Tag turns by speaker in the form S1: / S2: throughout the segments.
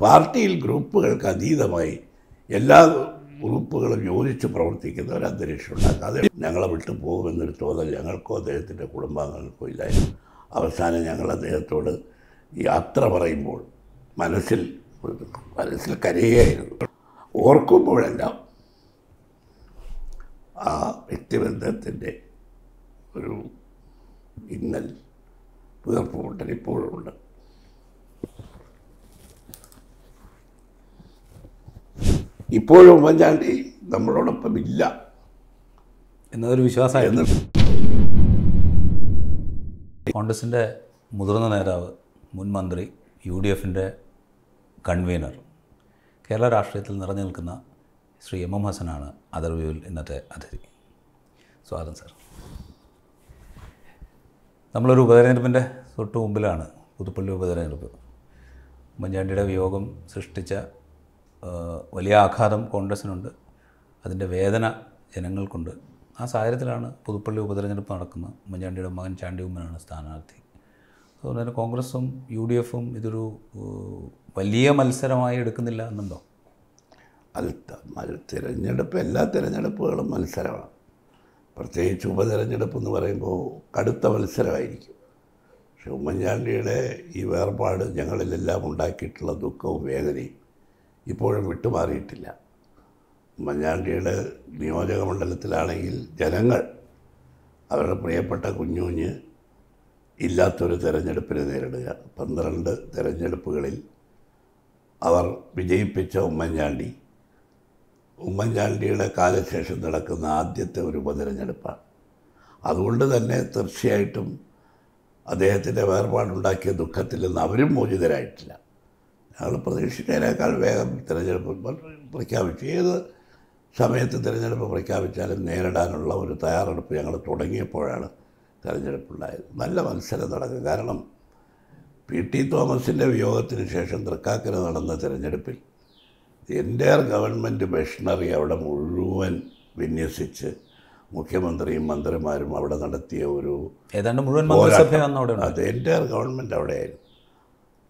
S1: പാർട്ടിയിൽ ഗ്രൂപ്പുകൾക്ക് അതീതമായി എല്ലാ ഗ്രൂപ്പുകളും യോജിച്ച് പ്രവർത്തിക്കുന്ന ഒരു അന്തരീക്ഷം ഉണ്ടാക്കാതെ ഞങ്ങളെ വിട്ടു പോകുമെന്നൊരു തോന്നൽ ഞങ്ങൾക്കോ അദ്ദേഹത്തിന്റെ കുടുംബാംഗങ്ങൾക്കോ ഇല്ലായിരുന്നു. അവസാനം ഞങ്ങൾ അദ്ദേഹത്തോട് യാത്ര പറയുമ്പോൾ മനസ്സിൽ മനസ്സിൽ കരയുകയായിരുന്നു. ഓർക്കുമ്പോഴെല്ലാം ആ വ്യക്തിബന്ധത്തിന്റെ ഒരു ഇന്നൽ പുതർപ്പുമുട്ടൽ ഇപ്പോഴും ഇപ്പോഴും ഉമ്മൻചാണ്ടി നമ്മളോടൊപ്പം ഇല്ല.
S2: എന്നതൊരു വിശ്വാസമായിരുന്നു. കോൺഗ്രസിന്റെ മുതിർന്ന നേതാവ് മുൻ മന്ത്രി യു ഡി എഫിന്റെ കൺവീനർ കേരള രാഷ്ട്രീയത്തിൽ നിറഞ്ഞു നിൽക്കുന്ന ശ്രീ എം എം ഹസനാണ് അതർവ്യൂവിൽ ഇന്നത്തെ അതിഥി. സ്വാഗതം സാർ. നമ്മളൊരു ഉപതെരഞ്ഞെടുപ്പിന്റെ തൊട്ട് മുമ്പിലാണ് പുതുപ്പള്ളി ഉപതെരഞ്ഞെടുപ്പ്. ഉമ്മൻചാണ്ടിയുടെ വിയോഗം സൃഷ്ടിച്ച വലിയ ആഘാതം കോൺഗ്രസിനുണ്ട്. അതിന്റെ വേദന ജനങ്ങൾക്കുണ്ട്. ആ സാഹചര്യത്തിലാണ് പുതുപ്പള്ളി ഉപതെരഞ്ഞെടുപ്പ് നടക്കുന്നത്. ഉമ്മൻചാണ്ടിയുടെ മകൻ ചാണ്ടി ഉമ്മനാണ് സ്ഥാനാർത്ഥി. അതുകൊണ്ട് തന്നെ കോൺഗ്രസും യു ഡി എഫും ഇതൊരു വലിയ മത്സരമായി എടുക്കുന്നില്ല എന്നുണ്ടോ?
S1: അത് തിരഞ്ഞെടുപ്പ് എല്ലാ തിരഞ്ഞെടുപ്പുകളും മത്സരമാണ്. പ്രത്യേകിച്ച് ഉപതെരഞ്ഞെടുപ്പ് എന്ന് പറയുമ്പോൾ കടുത്ത മത്സരമായിരിക്കും. പക്ഷെ ഉമ്മൻചാണ്ടിയുടെ ഈ വേർപാട് ഞങ്ങളിലെല്ലാം ഉണ്ടാക്കിയിട്ടുള്ള ദുഃഖവും വേദനയും ഇപ്പോഴും വിട്ടുമാറിയിട്ടില്ല. ഉമ്മൻചാണ്ടിയുടെ നിയോജക മണ്ഡലത്തിലാണെങ്കിൽ ജനങ്ങൾ അവരുടെ പ്രിയപ്പെട്ട കുഞ്ഞു കുഞ്ഞ് ഇല്ലാത്തൊരു തെരഞ്ഞെടുപ്പിനെ നേരിടുക. പന്ത്രണ്ട് തെരഞ്ഞെടുപ്പുകളിൽ അവർ വിജയിപ്പിച്ച ഉമ്മൻചാണ്ടി. ഉമ്മൻചാണ്ടിയുടെ കാലശേഷം നടക്കുന്ന ആദ്യത്തെ ഒരു ഉപതെരഞ്ഞെടുപ്പാണ്. അതുകൊണ്ട് തന്നെ തീർച്ചയായിട്ടും അദ്ദേഹത്തിന്റെ വേർപാടുണ്ടാക്കിയ ദുഃഖത്തിൽ നിന്ന് അവരും മോചിതരായിട്ടില്ല. ഞങ്ങൾ പ്രതീക്ഷിച്ചതിനേക്കാൾ വേഗം തിരഞ്ഞെടുപ്പ് പ്രഖ്യാപിച്ചു. ഏത് സമയത്ത് തിരഞ്ഞെടുപ്പ് പ്രഖ്യാപിച്ചാലും നേരിടാനുള്ള ഒരു തയ്യാറെടുപ്പ് ഞങ്ങൾ തുടങ്ങിയപ്പോഴാണ് തിരഞ്ഞെടുപ്പുണ്ടായത്. നല്ല മത്സരം നടക്കും. കാരണം പി ടി തോമസിന്റെ വിയോഗത്തിന് ശേഷം തൃക്കാക്കര നടന്ന തിരഞ്ഞെടുപ്പിൽ എന്റെ ഗവൺമെന്റ് മെഷീനറി അവിടെ മുഴുവൻ വിന്യസിച്ച് മുഖ്യമന്ത്രിയും മന്ത്രിമാരും അവിടെ നടത്തിയ ഒരു
S2: ഏതാണ്ട് മുഴുവൻ
S1: അത് എന്റെ ഗവൺമെന്റ് അവിടെയായിരുന്നു.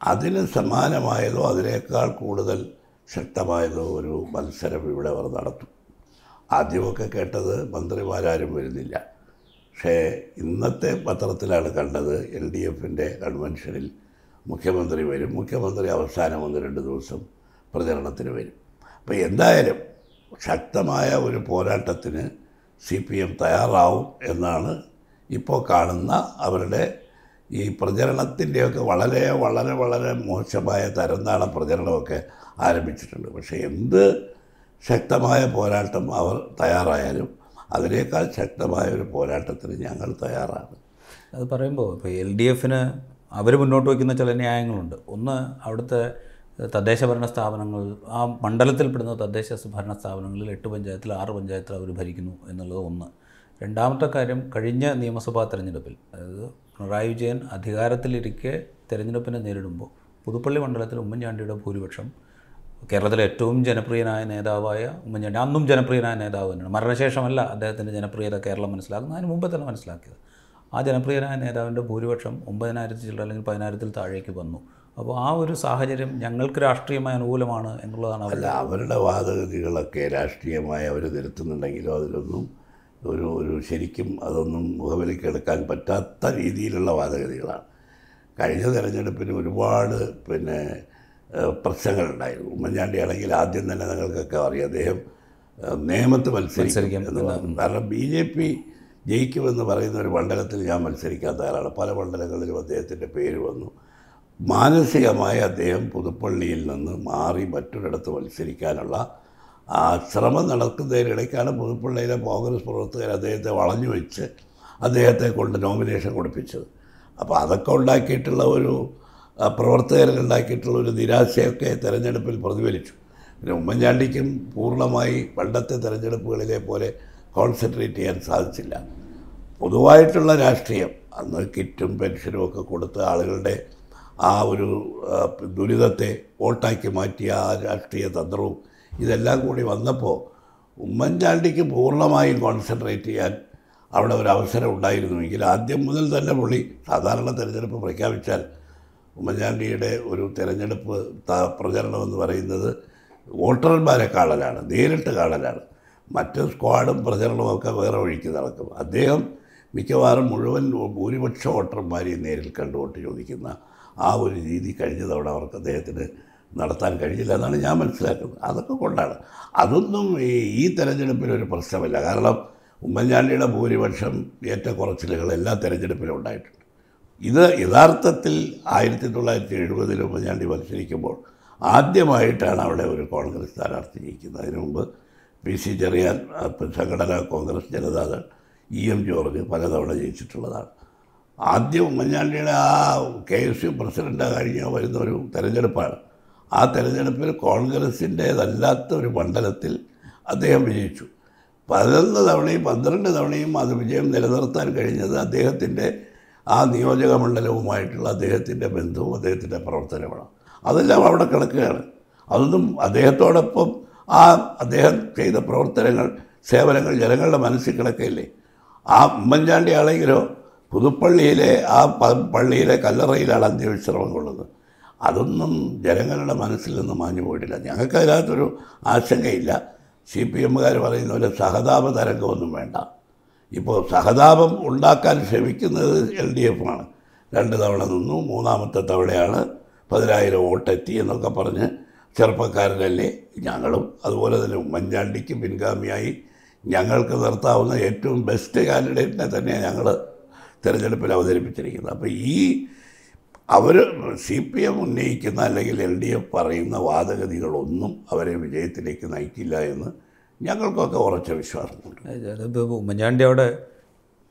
S1: അതിന് സമാനമായതോ അതിനേക്കാൾ കൂടുതൽ ശക്തമായതോ ഒരു മത്സരം ഇവിടെ അവർ നടത്തും. ആദ്യമൊക്കെ കേട്ടത് മന്ത്രിമാരാരും വരുന്നില്ല. പക്ഷേ ഇന്നത്തെ പത്രത്തിലാണ് കണ്ടത് എൽ ഡി എഫിന്റെ കൺവെൻഷനിൽ മുഖ്യമന്ത്രി വരും. മുഖ്യമന്ത്രി അവസാനം ഒന്ന് രണ്ട് ദിവസം പ്രചരണത്തിന് വരും. അപ്പോൾ എന്തായാലും ശക്തമായ ഒരു പോരാട്ടത്തിന് സി പി എം തയ്യാറാവും എന്നാണ് ഇപ്പോൾ കാണുന്ന അവരുടെ ഈ പ്രചരണത്തിന്റെയൊക്കെ വളരെ വളരെ വളരെ മോശമായ തരംതാണ പ്രചരണമൊക്കെ ആരംഭിച്ചിട്ടുണ്ട്. പക്ഷേ എന്ത് ശക്തമായ പോരാട്ടം അവർ തയ്യാറായാലും അതിനേക്കാൾ ശക്തമായ ഒരു പോരാട്ടത്തിന് ഞങ്ങൾ തയ്യാറാണ്.
S2: അത് പറയുമ്പോൾ ഇപ്പോൾ എൽ ഡി എഫിന് അവർ മുന്നോട്ട് വയ്ക്കുന്ന ചില ന്യായങ്ങളുണ്ട്. ഒന്ന് അവിടുത്തെ തദ്ദേശ ഭരണ സ്ഥാപനങ്ങൾ ആ മണ്ഡലത്തിൽപ്പെടുന്ന തദ്ദേശ ഭരണ സ്ഥാപനങ്ങളിൽ എട്ട് പഞ്ചായത്തിൽ ആറ് പഞ്ചായത്തിൽ അവർ ഭരിക്കുന്നു എന്നുള്ളത് ഒന്ന്. രണ്ടാമത്തെ കാര്യം കഴിഞ്ഞ നിയമസഭാ തെരഞ്ഞെടുപ്പിൽ അതായത് പിണറായി വിജയൻ അധികാരത്തിലിരിക്കെ തെരഞ്ഞെടുപ്പിനെ നേരിടുമ്പോൾ പുതുപ്പള്ളി മണ്ഡലത്തിൽ ഉമ്മൻചാണ്ടിയുടെ ഭൂരിപക്ഷം കേരളത്തിലെ ഏറ്റവും ജനപ്രിയനായ നേതാവായ ഉമ്മൻചാണ്ടി അന്നും ജനപ്രിയനായ നേതാവ് തന്നെയാണ്. മരണശേഷമല്ല അദ്ദേഹത്തിന്റെ ജനപ്രിയത കേരളം മനസ്സിലാക്കുന്നത്. അതിന് മുമ്പ് തന്നെ മനസ്സിലാക്കിയത്. ആ ജനപ്രിയനായ നേതാവിന്റെ ഭൂരിപക്ഷം ഒമ്പതിനായിരത്തി ചില്ലറ അല്ലെങ്കിൽ പതിനായിരത്തിൽ താഴേക്ക് വന്നു. അപ്പോൾ ആ ഒരു സാഹചര്യം ഞങ്ങൾക്ക് രാഷ്ട്രീയമായ അനുകൂലമാണ് എന്നുള്ളതാണ്
S1: അല്ല അവരുടെ വാദഗതികളൊക്കെ രാഷ്ട്രീയമായി അവർ തിരുത്തുന്നുണ്ടെങ്കിലും അതിലൊന്നും ഒരു ഒരു ശരിക്കും അതൊന്നും മുഖവിലക്കെടുക്കാൻ പറ്റാത്ത രീതിയിലുള്ള വാദഗതികളാണ് കഴിഞ്ഞ തെരഞ്ഞെടുപ്പിന് ഒരുപാട് പിന്നെ പ്രശ്നങ്ങളുണ്ടായിരുന്നു. ഉമ്മൻചാണ്ടി ആണെങ്കിൽ ആദ്യം തന്നെ നിങ്ങൾക്കൊക്കെ അറിയാം അദ്ദേഹം നിയമത്ത് മത്സരിക്കും കാരണം ബി ജെ പി ജയിക്കുമെന്ന് പറയുന്ന ഒരു മണ്ഡലത്തിൽ ഞാൻ മത്സരിക്കാൻ തയ്യാറാണ് പല മണ്ഡലങ്ങളിലും അദ്ദേഹത്തിന്റെ പേര് വന്നു. മാനസികമായി അദ്ദേഹം പുതുപ്പള്ളിയിൽ നിന്ന് മാറി മറ്റൊരിടത്ത് മത്സരിക്കാനുള്ള ആ ശ്രമം നടക്കുന്നതിനിടയ്ക്കാണ് പുതുപ്പള്ളിയിലെ കോൺഗ്രസ് പ്രവർത്തകർ അദ്ദേഹത്തെ വളഞ്ഞു വെച്ച് അദ്ദേഹത്തെ കൊണ്ട് നോമിനേഷൻ കൊടുപ്പിച്ചത്. അപ്പോൾ അതൊക്കെ ഉണ്ടാക്കിയിട്ടുള്ള ഒരു പ്രവർത്തകരുണ്ടാക്കിയിട്ടുള്ള ഒരു നിരാശയൊക്കെ തെരഞ്ഞെടുപ്പിൽ പ്രതിഫലിച്ചു. പിന്നെ ഉമ്മൻചാണ്ടിക്കും പൂർണമായി പണ്ടത്തെ തെരഞ്ഞെടുപ്പുകളിലെ പോലെ കോൺസെൻട്രേറ്റ് ചെയ്യാൻ സാധിച്ചില്ല. പൊതുവായിട്ടുള്ള രാഷ്ട്രീയം അന്ന് കിറ്റും പെൻഷനും ഒക്കെ കൊടുത്ത് ആളുകളുടെ ആ ഒരു ദുരിതത്തെ വോട്ടാക്കി മാറ്റിയ ആ രാഷ്ട്രീയ തന്ത്രവും ഇതെല്ലാം കൂടി വന്നപ്പോൾ ഉമ്മൻചാണ്ടിക്ക് പൂർണമായും കോൺസെൻട്രേറ്റ് ചെയ്യാൻ അവിടെ ഒരു അവസരം ഉണ്ടായിരുന്നുവെങ്കിൽ ആദ്യം മുതൽ തന്നെ പുള്ളി സാധാരണ തിരഞ്ഞെടുപ്പ് പ്രഖ്യാപിച്ചാൽ ഉമ്മൻചാണ്ടിയുടെ ഒരു തെരഞ്ഞെടുപ്പ് പ്രചരണം എന്ന് പറയുന്നത് വോട്ടർമാരെ കാണലാണ് നേരിട്ട് കാണലാണ്. മറ്റ് സ്ക്വാഡും പ്രചരണവും ഒക്കെ വേറെ വഴിക്ക് നടക്കും. അദ്ദേഹം മിക്കവാറും മുഴുവൻ ഭൂരിപക്ഷ വോട്ടർമാരെയും നേരിൽ കണ്ട് വോട്ട് ചോദിക്കുന്ന ആ ഒരു രീതി കഴിഞ്ഞ തവണ അവർക്ക് അദ്ദേഹത്തിന് നടത്താൻ കഴിയില്ല എന്നാണ് ഞാൻ മനസ്സിലാക്കുന്നത്. അതൊക്കെ കൊണ്ടാണ്. അതൊന്നും ഈ ഈ തെരഞ്ഞെടുപ്പിനൊരു പ്രശ്നമില്ല. കാരണം ഉമ്മൻചാണ്ടിയുടെ ഭൂരിപക്ഷം ഏറ്റക്കുറച്ചിലുകൾ എല്ലാ തെരഞ്ഞെടുപ്പിലും ഉണ്ടായിട്ടുണ്ട് ഇത് യഥാർത്ഥത്തിൽ ആയിരത്തി തൊള്ളായിരത്തി എഴുപതിൽ ഉമ്മൻചാണ്ടി മത്സരിക്കുമ്പോൾ ആദ്യമായിട്ടാണ് അവിടെ ഒരു കോൺഗ്രസ് സ്ഥാനാർത്ഥി ജയിക്കുന്നത് അതിനു മുമ്പ് P C Cherian Sanghatana Congress Janata Dal E M George പലതവണ ജയിച്ചിട്ടുള്ളതാണ്. ആദ്യം ഉമ്മൻചാണ്ടിയുടെ ആ കെ എസ് യു പ്രസിഡന്റ് കഴിഞ്ഞ് വരുന്ന ഒരു തെരഞ്ഞെടുപ്പാണ്. ആ തെരഞ്ഞെടുപ്പിൽ കോൺഗ്രസിന്റേതല്ലാത്ത ഒരു മണ്ഡലത്തിൽ അദ്ദേഹം വിജയിച്ചു. പതിനൊന്ന് തവണയും പന്ത്രണ്ട് തവണയും അത് വിജയം നിലനിർത്താൻ കഴിഞ്ഞത് അദ്ദേഹത്തിന്റെ ആ നിയോജക മണ്ഡലവുമായിട്ടുള്ള അദ്ദേഹത്തിന്റെ ബന്ധവും അദ്ദേഹത്തിന്റെ പ്രവർത്തനമാണ്. അതെല്ലാം അവിടെ കിടക്കുകയാണ്. അതൊന്നും അദ്ദേഹത്തോടൊപ്പം ആ അദ്ദേഹം ചെയ്ത പ്രവർത്തനങ്ങൾ സേവനങ്ങൾ ജനങ്ങളുടെ മനസ്സിൽ കിടക്കയില്ലേ? ആ ഉമ്മൻചാണ്ടി ആണെങ്കിലോ പുതുപ്പള്ളിയിലെ ആ പള്ളിയിലെ കല്ലറയിലാണ് അന്ത്യവിശ്രമം കൊള്ളുന്നത്. അതൊന്നും ജനങ്ങളുടെ മനസ്സിൽ നിന്ന് മാഞ്ഞു പോയിട്ടില്ല. ഞങ്ങൾക്ക് അതിനകത്തൊരു ആശങ്കയില്ല. സി പി എമ്മുകാർ പറയുന്ന പോലെ സഹതാപ തരംഗമൊന്നും വേണ്ട. ഇപ്പോൾ സഹതാപം ഉണ്ടാക്കാൻ ശ്രമിക്കുന്നത് എൽ ഡി എഫ് ആണ് രണ്ട് തവണ നിന്നു മൂന്നാമത്തെ തവണയാണ് പതിനായിരം വോട്ടെത്തി എന്നൊക്കെ പറഞ്ഞ് ചെറുപ്പക്കാരനല്ലേ ഞങ്ങളും. അതുപോലെ തന്നെ ഉമ്മൻചാണ്ടിക്ക് പിൻഗാമിയായി ഞങ്ങൾക്ക് നിർത്താവുന്ന ഏറ്റവും ബെസ്റ്റ് കാൻഡിഡേറ്റിനെ തന്നെയാണ് ഞങ്ങൾ തിരഞ്ഞെടുപ്പിൽ അവതരിപ്പിച്ചിരിക്കുന്നത്. അപ്പോൾ ഈ അവർ സി പി എം ഉന്നയിക്കുന്ന അല്ലെങ്കിൽ എൽ ഡി എഫ് പറയുന്ന വാദഗതികളൊന്നും അവരെ വിജയത്തിലേക്ക് നയിക്കില്ല എന്ന് ഞങ്ങൾക്കൊക്കെ ഉറച്ച വിശ്വാസമുണ്ട്.
S2: ഇപ്പോൾ ഉമ്മൻചാണ്ടി അവിടെ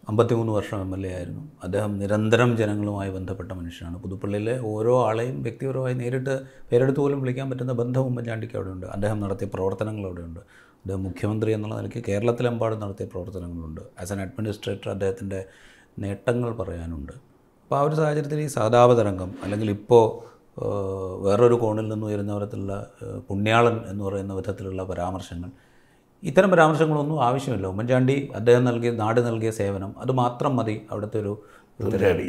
S2: അമ്പത്തിമൂന്ന് വർഷം എം എൽ എ ആയിരുന്നു. അദ്ദേഹം നിരന്തരം ജനങ്ങളുമായി ബന്ധപ്പെട്ട മനുഷ്യനാണ്. പുതുപ്പള്ളിയിലെ ഓരോ ആളെയും വ്യക്തിപരമായി നേരിട്ട് പേരെടുത്ത് പോലും വിളിക്കാൻ പറ്റുന്ന ബന്ധം ഉമ്മൻചാണ്ടിക്ക് അവിടെയുണ്ട്. അദ്ദേഹം നടത്തിയ പ്രവർത്തനങ്ങൾ അവിടെയുണ്ട്. അദ്ദേഹം മുഖ്യമന്ത്രി എന്നുള്ള നിലയ്ക്ക് കേരളത്തിലെമ്പാടും നടത്തിയ പ്രവർത്തനങ്ങളുണ്ട്. ആസ് ആൻ അഡ്മിനിസ്ട്രേറ്റർ അദ്ദേഹത്തിന്റെ നേട്ടങ്ങൾ പറയാനുണ്ട്. അപ്പോൾ ആ ഒരു സാഹചര്യത്തിൽ ഈ സഹതാപ തരംഗം അല്ലെങ്കിൽ ഇപ്പോൾ വേറൊരു കോണിൽ നിന്ന് ഉയരുന്ന തരത്തിലുള്ള പുണ്യാളൻ എന്ന് പറയുന്ന വിധത്തിലുള്ള പരാമർശങ്ങൾ ഇത്തരം പരാമർശങ്ങളൊന്നും ആവശ്യമില്ല. ഉമ്മൻചാണ്ടി അദ്ദേഹം നൽകിയ നാട് നൽകിയ സേവനം അത് മാത്രം മതി അവിടുത്തെ ഒരു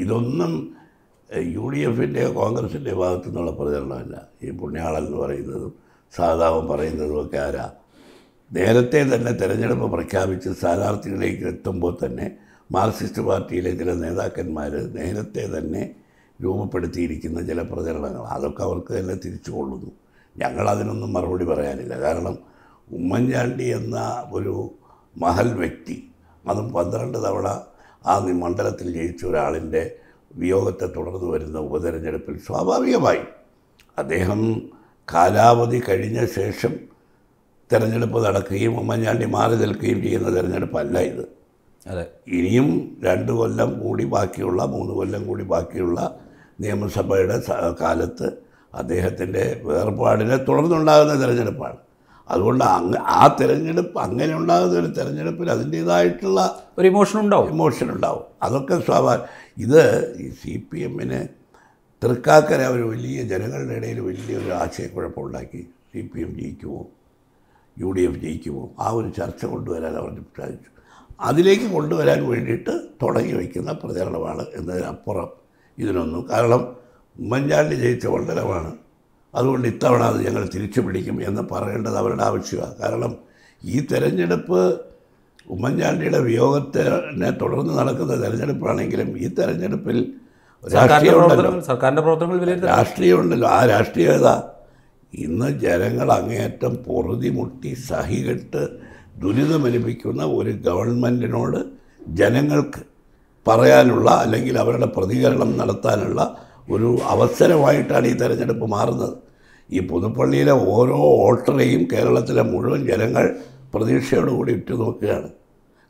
S1: ഇതൊന്നും യു ഡി എഫിന്റെയോ കോൺഗ്രസിന്റെ ഭാഗത്തു നിന്നുള്ള പ്രചരണമല്ല. ഈ പുണ്യാളൻ എന്ന് പറയുന്നതും സാധാവം പറയുന്നതും ഒക്കെ ആരാ? നേരത്തെ തന്നെ തെരഞ്ഞെടുപ്പ് പ്രഖ്യാപിച്ച് സ്ഥാനാർത്ഥികളിലേക്ക് എത്തുമ്പോൾ തന്നെ മാർക്സിസ്റ്റ് പാർട്ടിയിലെ ചില നേതാക്കന്മാർ നേരത്തെ തന്നെ രൂപപ്പെടുത്തിയിരിക്കുന്ന ചില പ്രചരണങ്ങൾ അതൊക്കെ അവർക്ക് തന്നെ തിരിച്ചു കൊള്ളുന്നു. ഞങ്ങളതിനൊന്നും മറുപടി പറയാനില്ല. കാരണം ഉമ്മൻചാണ്ടി എന്ന ഒരു മഹൽ വ്യക്തി അതും പന്ത്രണ്ട് തവണ ആ മണ്ഡലത്തിൽ ജയിച്ച ഒരാളിന്റെ വിയോഗത്തെ തുടർന്ന് വരുന്ന ഉപതെരഞ്ഞെടുപ്പിൽ സ്വാഭാവികമായി അദ്ദേഹം കാലാവധി കഴിഞ്ഞ ശേഷം തിരഞ്ഞെടുപ്പ് നടക്കുകയും ഉമ്മൻചാണ്ടി മാറി നിൽക്കുകയും ചെയ്യുന്ന തെരഞ്ഞെടുപ്പല്ല ഇത്.
S2: അതെ.
S1: ഇനിയും രണ്ട് കൊല്ലം കൂടി ബാക്കിയുള്ള മൂന്ന് കൊല്ലം കൂടി ബാക്കിയുള്ള നിയമസഭയുടെ കാലത്ത് അദ്ദേഹത്തിന്റെ വേർപാടിനെ തുടർന്നുണ്ടാകുന്ന തിരഞ്ഞെടുപ്പാണ്. അതുകൊണ്ട് അങ്ങ് ആ തിരഞ്ഞെടുപ്പ് അങ്ങനെ ഉണ്ടാകുന്ന ഒരു തിരഞ്ഞെടുപ്പിൽ അതിന്റേതായിട്ടുള്ള
S2: ഒരു ഇമോഷൻ ഉണ്ടാവും.
S1: ഇമോഷൻ ഉണ്ടാവും. അതൊക്കെ സ്വാഭാവിക ഇത് ഈ സി പി എമ്മിന് തൃക്കാക്കര ഒരു വലിയ ജനങ്ങളുടെ ഇടയിൽ വലിയൊരു ആശയക്കുഴപ്പമുണ്ടാക്കി സി പി എം ജയിക്കുമോ? യു ഡി എഫ് ജയിക്കുമോ? ആ ഒരു ചർച്ച കൊണ്ടുവരാൻ അവർ സാധിച്ചു. അതിലേക്ക് കൊണ്ടുവരാൻ വേണ്ടിയിട്ട് തുടങ്ങി വയ്ക്കുന്ന പ്രചരണമാണ് എന്നതിനപ്പുറം ഇതിനൊന്നും കാരണം ഉമ്മൻചാണ്ടി ജയിച്ച മണ്ഡലമാണ്. അതുകൊണ്ട് ഇത്തവണ അത് ഞങ്ങൾ തിരിച്ചു പിടിക്കും എന്ന് പറയേണ്ടത് അവരുടെ ആവശ്യമാണ്. കാരണം ഈ തെരഞ്ഞെടുപ്പ് ഉമ്മൻചാണ്ടിയുടെ വിയോഗത്തിനെ തുടർന്ന് നടക്കുന്ന തെരഞ്ഞെടുപ്പാണെങ്കിലും ഈ തെരഞ്ഞെടുപ്പിൽ
S2: സർക്കാരിന്റെ
S1: രാഷ്ട്രീയമുണ്ടല്ലോ.
S2: പ്രവർത്തനങ്ങൾ സർക്കാരിന്റെ പ്രവർത്തനങ്ങൾ
S1: രാഷ്ട്രീയമുണ്ടല്ലോ. ആ രാഷ്ട്രീയത ഇന്ന് ജനങ്ങൾ അങ്ങേയറ്റം പൊറുതി മുട്ടി സഹികെട്ട് ദുരിതമനുഭവിക്കുന്ന ഒരു ഗവൺമെന്റിനോട് ജനങ്ങൾക്ക് പറയാനുള്ള അല്ലെങ്കിൽ അവരുടെ പ്രതികരണം നടത്താനുള്ള ഒരു അവസരമായിട്ടാണ് ഈ തെരഞ്ഞെടുപ്പ് മാറുന്നത്. ഈ പുതുപ്പള്ളിയിലെ ഓരോ വോട്ടറെയും കേരളത്തിലെ മുഴുവൻ ജനങ്ങൾ പ്രതീക്ഷയോടുകൂടി ഉറ്റുനോക്കുകയാണ്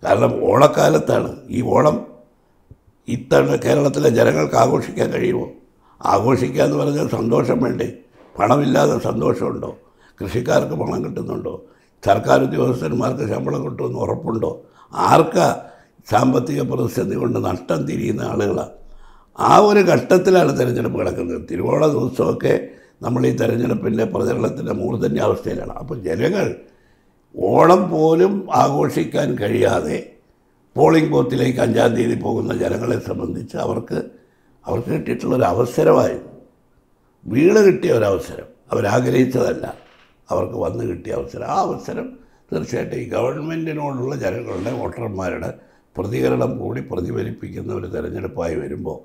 S1: കാരണം ഓണക്കാലത്താണ്. ഈ ഓണം ഇത്തവണ കേരളത്തിലെ ജനങ്ങൾക്ക് ആഘോഷിക്കാൻ കഴിയുമോ? ആഘോഷിക്കുക എന്ന് പറഞ്ഞാൽ സന്തോഷം വേണ്ടേ? പണമില്ലാതെ സന്തോഷമുണ്ടോ? കൃഷിക്കാർക്ക് പണം കിട്ടുന്നുണ്ടോ? സർക്കാർ ഉദ്യോഗസ്ഥന്മാർക്ക് ശമ്പളം കിട്ടുമെന്ന് ഉറപ്പുണ്ടോ? ആർക്കാ സാമ്പത്തിക പ്രതിസന്ധി കൊണ്ട് നഷ്ടം തിരിയുന്ന ആളുകളാണ് ആ ഒരു ഘട്ടത്തിലാണ് തിരഞ്ഞെടുപ്പ് കിടക്കുന്നത്. തിരുവോണ ദിവസമൊക്കെ നമ്മൾ ഈ തെരഞ്ഞെടുപ്പിന്റെ പ്രചരണത്തിന്റെ മൂർധന്യ അവസ്ഥയിലാണ് അപ്പോൾ ജനങ്ങൾ ഓണം പോലും ആഘോഷിക്കാൻ കഴിയാതെ പോളിംഗ് ബൂത്തിലേക്ക് അഞ്ചാം തീയതി പോകുന്ന ജനങ്ങളെ സംബന്ധിച്ച് അവർക്ക് അവർക്ക് കിട്ടിയിട്ടുള്ളൊരു അവസരമായി വീട് കിട്ടിയ ഒരവസരം. അവരാഗ്രഹിച്ചതല്ല. അവർക്ക് വന്നു കിട്ടിയ അവസരം. ആ അവസരം തീർച്ചയായിട്ടും ഈ ഗവൺമെന്റിനോടുള്ള ജനങ്ങളുടെ വോട്ടർമാരുടെ പ്രതികരണം കൂടി പ്രതിഫലിപ്പിക്കുന്ന ഒരു തെരഞ്ഞെടുപ്പായി വരുമ്പോൾ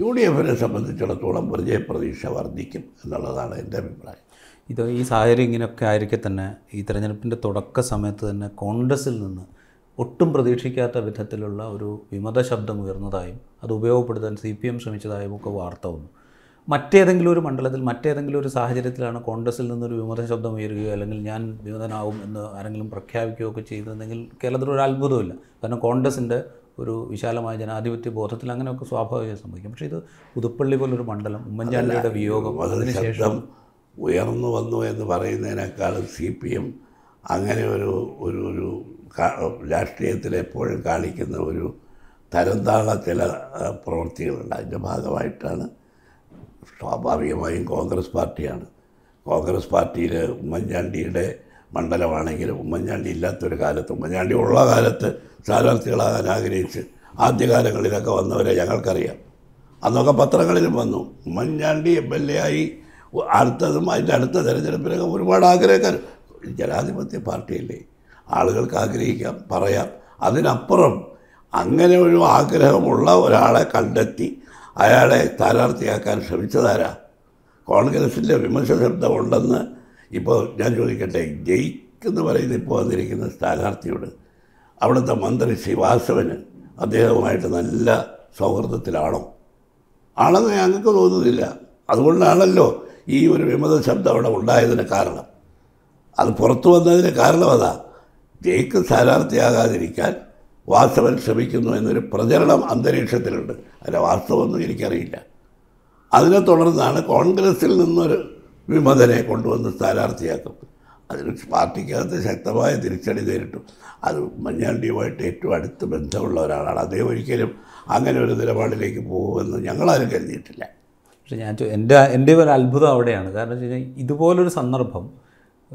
S1: യു ഡി എഫിനെ സംബന്ധിച്ചിടത്തോളം വിജയപ്രതീക്ഷ വർദ്ധിക്കും എന്നുള്ളതാണ് എന്റെ അഭിപ്രായം.
S2: ഇത് ഈ സാഹചര്യം ഇങ്ങനെയൊക്കെ ആയിരിക്കെ തന്നെ ഈ തെരഞ്ഞെടുപ്പിന്റെ തുടക്ക സമയത്ത് തന്നെ കോൺഗ്രസിൽ നിന്ന് ഒട്ടും പ്രതീക്ഷിക്കാത്ത വിധത്തിലുള്ള ഒരു വിമത ശബ്ദം ഉയർന്നതായും അത് ഉപയോഗപ്പെടുത്താൻ സി പി എം ശ്രമിച്ചതായും ഒക്കെ വാർത്ത വന്നു. മറ്റേതെങ്കിലും ഒരു മണ്ഡലത്തിൽ മറ്റേതെങ്കിലും ഒരു സാഹചര്യത്തിലാണ് കോൺഗ്രസിൽ നിന്നൊരു വിമത ശബ്ദം ഉയരുകയോ അല്ലെങ്കിൽ ഞാൻ വിമതനാവും എന്ന് ആരെങ്കിലും പ്രഖ്യാപിക്കുകയോ ഒക്കെ ചെയ്തിരുന്നെങ്കിൽ കേരളത്തിൽ ഒരു അത്ഭുതമില്ല കാരണം കോൺഗ്രസിന്റെ ഒരു വിശാലമായ ജനാധിപത്യ ബോധത്തിൽ അങ്ങനെയൊക്കെ സ്വാഭാവികമായി സംഭവിക്കും. പക്ഷേ ഇത് പുതുപ്പള്ളി പോലൊരു മണ്ഡലം ഉമ്മൻചാണ്ടിയുടെ വിയോഗം
S1: അതിന് ശബ്ദം ഉയർന്നു വന്നു എന്ന് പറയുന്നതിനേക്കാളും സി പി എം അങ്ങനെ ഒരു ഒരു ഒരു രാഷ്ട്രീയത്തിൽ എപ്പോഴും കാണിക്കുന്ന ഒരു തരംതാണ ചില പ്രവൃത്തികളുണ്ട്. അതിന്റെ ഭാഗമായിട്ടാണ് സ്വാഭാവികമായും കോൺഗ്രസ് പാർട്ടിയാണ്. കോൺഗ്രസ് പാർട്ടിയിൽ ഉമ്മൻചാണ്ടിയുടെ മണ്ഡലമാണെങ്കിലും ഉമ്മൻചാണ്ടി ഇല്ലാത്തൊരു കാലത്ത് ഉമ്മൻചാണ്ടി ഉള്ള കാലത്ത് സ്ഥാനാർത്ഥികളാകാൻ ആഗ്രഹിച്ച് ആദ്യകാലങ്ങളിലൊക്കെ വന്നവരെ ഞങ്ങൾക്കറിയാം. അന്നൊക്കെ പത്രങ്ങളിലും വന്നു. ഉമ്മൻചാണ്ടി എം എൽ എ ആയി അടുത്തതും അതിന്റെ അടുത്ത തെരഞ്ഞെടുപ്പിലൊക്കെ ഒരുപാട് ആഗ്രഹക്കാർ ജനാധിപത്യ പാർട്ടിയല്ലേ. ആളുകൾക്ക് ആഗ്രഹിക്കാം പറയാം. അതിനപ്പുറം അങ്ങനെ ഒരു ആഗ്രഹമുള്ള ഒരാളെ കണ്ടെത്തി അയാളെ സ്ഥാനാർത്ഥിയാക്കാൻ ശ്രമിച്ചതാരാ? കോൺഗ്രസിന്റെ വിമർശ ശബ്ദമുണ്ടെന്ന് ഇപ്പോൾ ഞാൻ ചോദിക്കട്ടെ ജയിക്കെന്ന് പറയുന്ന ഇപ്പോൾ വന്നിരിക്കുന്ന സ്ഥാനാർത്ഥിയോട് അവിടുത്തെ മന്ത്രി ശ്രീ വാസവന് അദ്ദേഹവുമായിട്ട് നല്ല സൗഹൃദത്തിലാണോ? ആണെന്ന് ഞങ്ങൾക്ക് തോന്നുന്നില്ല. അതുകൊണ്ടാണല്ലോ ഈ ഒരു വിമത ശബ്ദം അവിടെ ഉണ്ടായതിന് കാരണം. അത് പുറത്തു വന്നതിന് കാരണം അതാ ജയിക്ക് സ്ഥാനാർത്ഥിയാകാതിരിക്കാൻ വാസ്തവൻ ശ്രമിക്കുന്നു എന്നൊരു പ്രചരണം അന്തരീക്ഷത്തിലുണ്ട്. അതിന്റെ വാസ്തവമൊന്നും എനിക്കറിയില്ല. അതിനെ തുടർന്നാണ് കോൺഗ്രസിൽ നിന്നൊരു വിമതനെ കൊണ്ടുവന്ന് സ്ഥാനാർത്ഥിയാക്കും. അതിന് പാർട്ടിക്കകത്ത് ശക്തമായ തിരിച്ചടി നേരിട്ടു. അത് ഉമ്മൻചാണ്ടിയുമായിട്ട് ഏറ്റവും അടുത്ത് ബന്ധമുള്ള ഒരാളാണ് അദ്ദേഹം ഒരിക്കലും അങ്ങനെ ഒരു നിലപാടിലേക്ക് പോകുമെന്ന് ഞങ്ങളാരും കരുതിയിട്ടില്ല.
S2: പക്ഷേ ഞാൻ എന്റെ എന്റെ ഒരു അത്ഭുതം അവിടെയാണ്. കാരണം വെച്ച് കഴിഞ്ഞാൽ ഇതുപോലൊരു സന്ദർഭം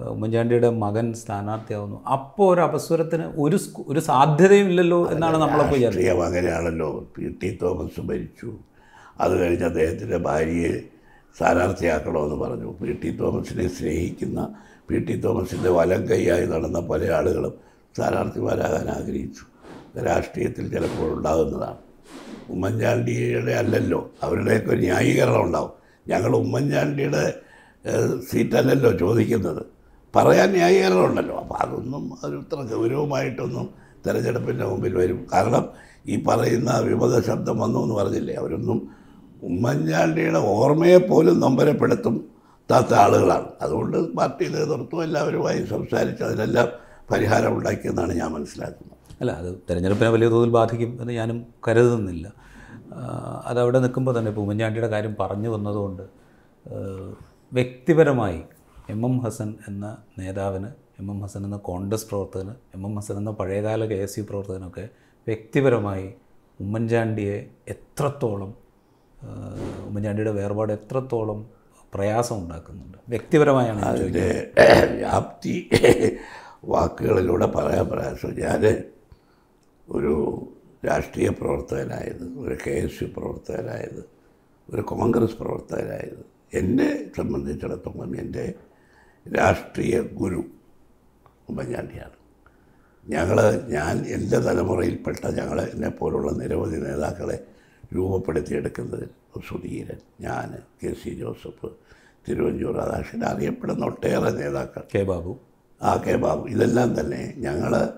S2: ഉമ്മൻചാണ്ടിയുടെ മകൻ സ്ഥാനാർത്ഥിയാവുന്നു. അപ്പോൾ ഒരു അപസ്വരത്തിന് ഒരു ഒരു സാധ്യതയും ഇല്ലല്ലോ എന്നാണ് നമ്മളൊക്കെ വിചാരിച്ചത്.
S1: മകനാണല്ലോ അങ്ങനെയാണല്ലോ പി. ടി. തോമസ് മരിച്ചു. അത് കഴിഞ്ഞ് അദ്ദേഹത്തിന്റെ ഭാര്യയെ സ്ഥാനാർത്ഥിയാക്കണമെന്ന് പറഞ്ഞു. പി. ടി. തോമസിനെ സ്നേഹിക്കുന്ന പി. ടി. തോമസിന്റെ വലം കൈയായി നടന്ന പല ആളുകളും സ്ഥാനാർത്ഥിമാരാകാൻ ആഗ്രഹിച്ചു. രാഷ്ട്രീയത്തിൽ ചിലപ്പോൾ ഉണ്ടാകുന്നതാണ്. ഉമ്മൻചാണ്ടിയുടെ അല്ലല്ലോ അവരുടെയൊക്കെ ന്യായീകരണം ഉണ്ടാവും. ഞങ്ങൾ ഉമ്മൻചാണ്ടിയുടെ സീറ്റല്ലല്ലോ ചോദിക്കുന്നത്. പറയാൻ ന്യായീകരണം ഉണ്ടല്ലോ അപ്പോൾ അതൊന്നും ഒരു ഇത്ര ഗൗരവമായിട്ടൊന്നും തെരഞ്ഞെടുപ്പിന്റെ മുമ്പിൽ വരും. കാരണം ഈ പറയുന്ന വിമത ശബ്ദം വന്നു എന്ന് പറഞ്ഞില്ലേ അവരൊന്നും ഉമ്മൻചാണ്ടിയുടെ ഓർമ്മയെപ്പോലും നൊമ്പരപ്പെടുത്തും താത്ത ആളുകളാണ്. അതുകൊണ്ട് പാർട്ടി നേതൃത്വം എല്ലാവരുമായി സംസാരിച്ച് അതിനെല്ലാം പരിഹാരം ഉണ്ടാക്കിയെന്നാണ് ഞാൻ മനസ്സിലാക്കുന്നത്.
S2: അല്ല അത് തെരഞ്ഞെടുപ്പിനെ വലിയ തോതിൽ ബാധിക്കും എന്ന് ഞാനും കരുതുന്നില്ല. അതവിടെ നിൽക്കുമ്പോൾ തന്നെ ഇപ്പോൾ ഉമ്മൻചാണ്ടിയുടെ കാര്യം പറഞ്ഞു വന്നതുകൊണ്ട് വ്യക്തിപരമായി എം എം ഹസൻ എന്ന നേതാവിന് എം എം ഹസൻ എന്ന കോൺഗ്രസ് പ്രവർത്തകന് എം എം ഹസൻ എന്ന പഴയകാല കെ എസ് യു പ്രവർത്തകനൊക്കെ വ്യക്തിപരമായി ഉമ്മൻചാണ്ടിയെ എത്രത്തോളം ഉമ്മൻചാണ്ടിയുടെ വേർപാട് എത്രത്തോളം പ്രയാസം ഉണ്ടാക്കുന്നുണ്ട് വ്യക്തിപരമായാണ്
S1: അതിന്റെ വ്യാപ്തി വാക്കുകളിലൂടെ പറയാൻ പ്രയാസം. ഞാൻ ഒരു രാഷ്ട്രീയ പ്രവർത്തകനായത് ഒരു കെ എസ് യു പ്രവർത്തകനായത് ഒരു കോൺഗ്രസ് പ്രവർത്തകനായത് എന്നെ സംബന്ധിച്ചിടത്തോളം എന്റെ രാഷ്ട്രീയ ഗുരു ഉമ്മൻചാണ്ടിയാണ്. ഞങ്ങൾ ഞാൻ എന്റെ തലമുറയിൽപ്പെട്ട ഞങ്ങൾ എന്നെ പോലുള്ള നിരവധി നേതാക്കളെ രൂപപ്പെടുത്തിയെടുക്കുന്നതിൽ സുധീരൻ ഞാൻ കെ സി ജോസഫ് തിരുവഞ്ചൂർ രാധാകൃഷ്ണൻ അറിയപ്പെടുന്ന ഒട്ടേറെ നേതാക്കൾ.
S2: കെ ബാബു.
S1: ആ കെ ബാബു. ഇതെല്ലാം തന്നെ ഞങ്ങൾ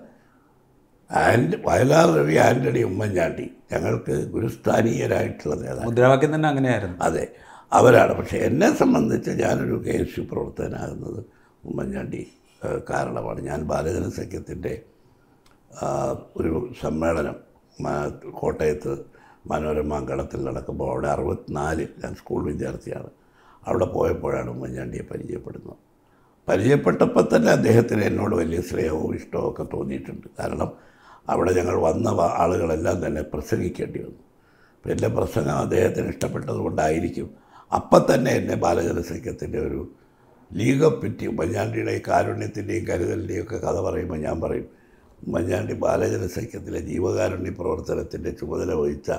S1: ആൻഡ് വയലാർ രവി ആന്റണി ഉമ്മൻചാണ്ടി ഞങ്ങൾക്ക് ഗുരുസ്ഥാനീയരായിട്ടുള്ള നേതാക്കൾ.
S2: മുദ്രാവാക്യം തന്നെ അങ്ങനെയായിരുന്നു.
S1: അതെ. അവരാണ്. പക്ഷേ എന്നെ സംബന്ധിച്ച് ഞാനൊരു കെ എസ് യു പ്രവർത്തകനാകുന്നത് ഉമ്മൻചാണ്ടി കാരണമാണ്. ഞാൻ ബാലജന സഖ്യത്തിന്റെ ഒരു സമ്മേളനം കോട്ടയത്ത് മനോരമ അങ്കണത്തിൽ നടക്കുമ്പോൾ അവിടെ അറുപത്തിനാല് ഞാൻ സ്കൂൾ വിദ്യാർത്ഥിയാണ്. അവിടെ പോയപ്പോഴാണ് ഉമ്മൻചാണ്ടിയെ പരിചയപ്പെടുന്നത്. പരിചയപ്പെട്ടപ്പോൾ തന്നെ അദ്ദേഹത്തിന് എന്നോട് വലിയ സ്നേഹവും ഇഷ്ടവും ഒക്കെ തോന്നിയിട്ടുണ്ട്. കാരണം അവിടെ ഞങ്ങൾ വന്ന ആളുകളെല്ലാം തന്നെ പ്രസംഗിക്കേണ്ടി വന്നു. എന്റെ പ്രസംഗം അദ്ദേഹത്തിന് ഇഷ്ടപ്പെട്ടത് കൊണ്ടായിരിക്കും അപ്പം തന്നെ എന്നെ ബാലജനസഖ്യത്തിന്റെ ഒരു ലീഗ് പറ്റി മഞ്ഞാണ്ടിയുടെ കാരുണ്യത്തിന്റെയും കരുതലിന്റെയും ഒക്കെ കഥ പറയുമ്പോൾ ഞാൻ പറയും മഞ്ഞാണ്ടി ബാലജന സഖ്യത്തിലെ ജീവകാരുണ്യ പ്രവർത്തനത്തിന്റെ ചുമതല വഹിച്ച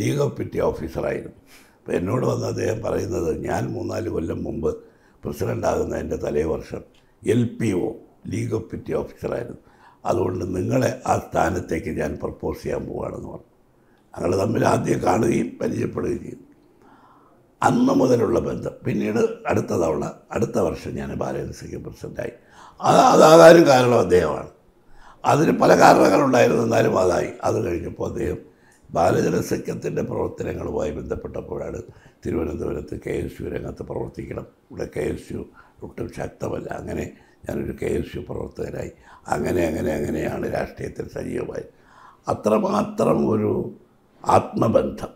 S1: ലീഗ് ഓഫ് പിറ്റി ഓഫീസറായിരുന്നു. അപ്പോൾ എന്നോട് വന്ന അദ്ദേഹം പറയുന്നത് ഞാൻ മൂന്നാൽ കൊല്ലം മുമ്പ് പ്രസിഡന്റാകുന്ന എന്റെ തലേ വർഷം L P O league of piety ഓഫീസറായിരുന്നു. അതുകൊണ്ട് നിങ്ങളെ ആ സ്ഥാനത്തേക്ക് ഞാൻ പ്രപ്പോസ് ചെയ്യാൻ പോവുകയാണെന്ന് പറഞ്ഞു. ഞങ്ങൾ തമ്മിൽ ആദ്യം കാണുകയും പരിചയപ്പെടുകയും അന്ന് മുതലുള്ള ബന്ധം. പിന്നീട് അടുത്ത തവണ അടുത്ത വർഷം ഞാൻ ബാലൻസിക്ക് പ്രസിഡന്റായി അത് അതാകാനും കാരണം അദ്ദേഹമാണ്. അതിന് പല കാരണങ്ങളുണ്ടായിരുന്നു. എന്നാലും അതായി. അത് കഴിഞ്ഞപ്പോൾ അദ്ദേഹം ബാലജനസഖ്യത്തിന്റെ പ്രവർത്തനങ്ങളുമായി ബന്ധപ്പെട്ടപ്പോഴാണ് തിരുവനന്തപുരത്ത് കെ എസ് യു രംഗത്ത് പ്രവർത്തിക്കണം. ഇവിടെ കെ എസ് യു ഒട്ടും ശക്തമല്ല. അങ്ങനെ ഞാനൊരു കെ എസ് യു പ്രവർത്തകനായി. അങ്ങനെ അങ്ങനെ അങ്ങനെയാണ് രാഷ്ട്രീയത്തിൽ സജീവമായി. അത്രമാത്രം ഒരു ആത്മബന്ധം.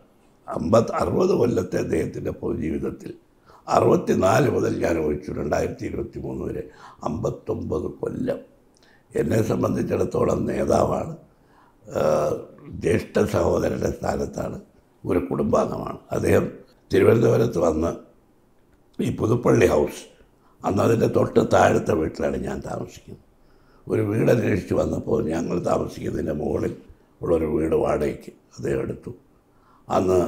S1: അമ്പത് അറുപത് കൊല്ലത്തെ അദ്ദേഹത്തിന്റെ പൊതുജീവിതത്തിൽ അറുപത്തിനാല് മുതൽ ഞാൻ ഒഴിച്ചു രണ്ടായിരത്തി ഇരുപത്തി മൂന്ന് വരെ അമ്പത്തൊമ്പത് കൊല്ലം. എന്നെ സംബന്ധിച്ചിടത്തോളം നേതാവാണ്. ജ്യേഷ്ഠ സഹോദരന്റെ സ്ഥാനത്താണ്. ഒരു കുടുംബാംഗമാണ്. അദ്ദേഹം തിരുവനന്തപുരത്ത് വന്ന് ഈ പുതുപ്പള്ളി ഹൗസ് അന്ന് അതിന്റെ തൊട്ട് താഴത്തെ വീട്ടിലാണ് ഞാൻ താമസിക്കുന്നത്. ഒരു വീട് അന്വേഷിച്ച് വന്നപ്പോൾ ഞങ്ങൾ താമസിക്കുന്നതിന്റെ മുകളിൽ ഉള്ളൊരു വീട് വാടകയ്ക്ക് അദ്ദേഹം എടുത്തു. അന്ന്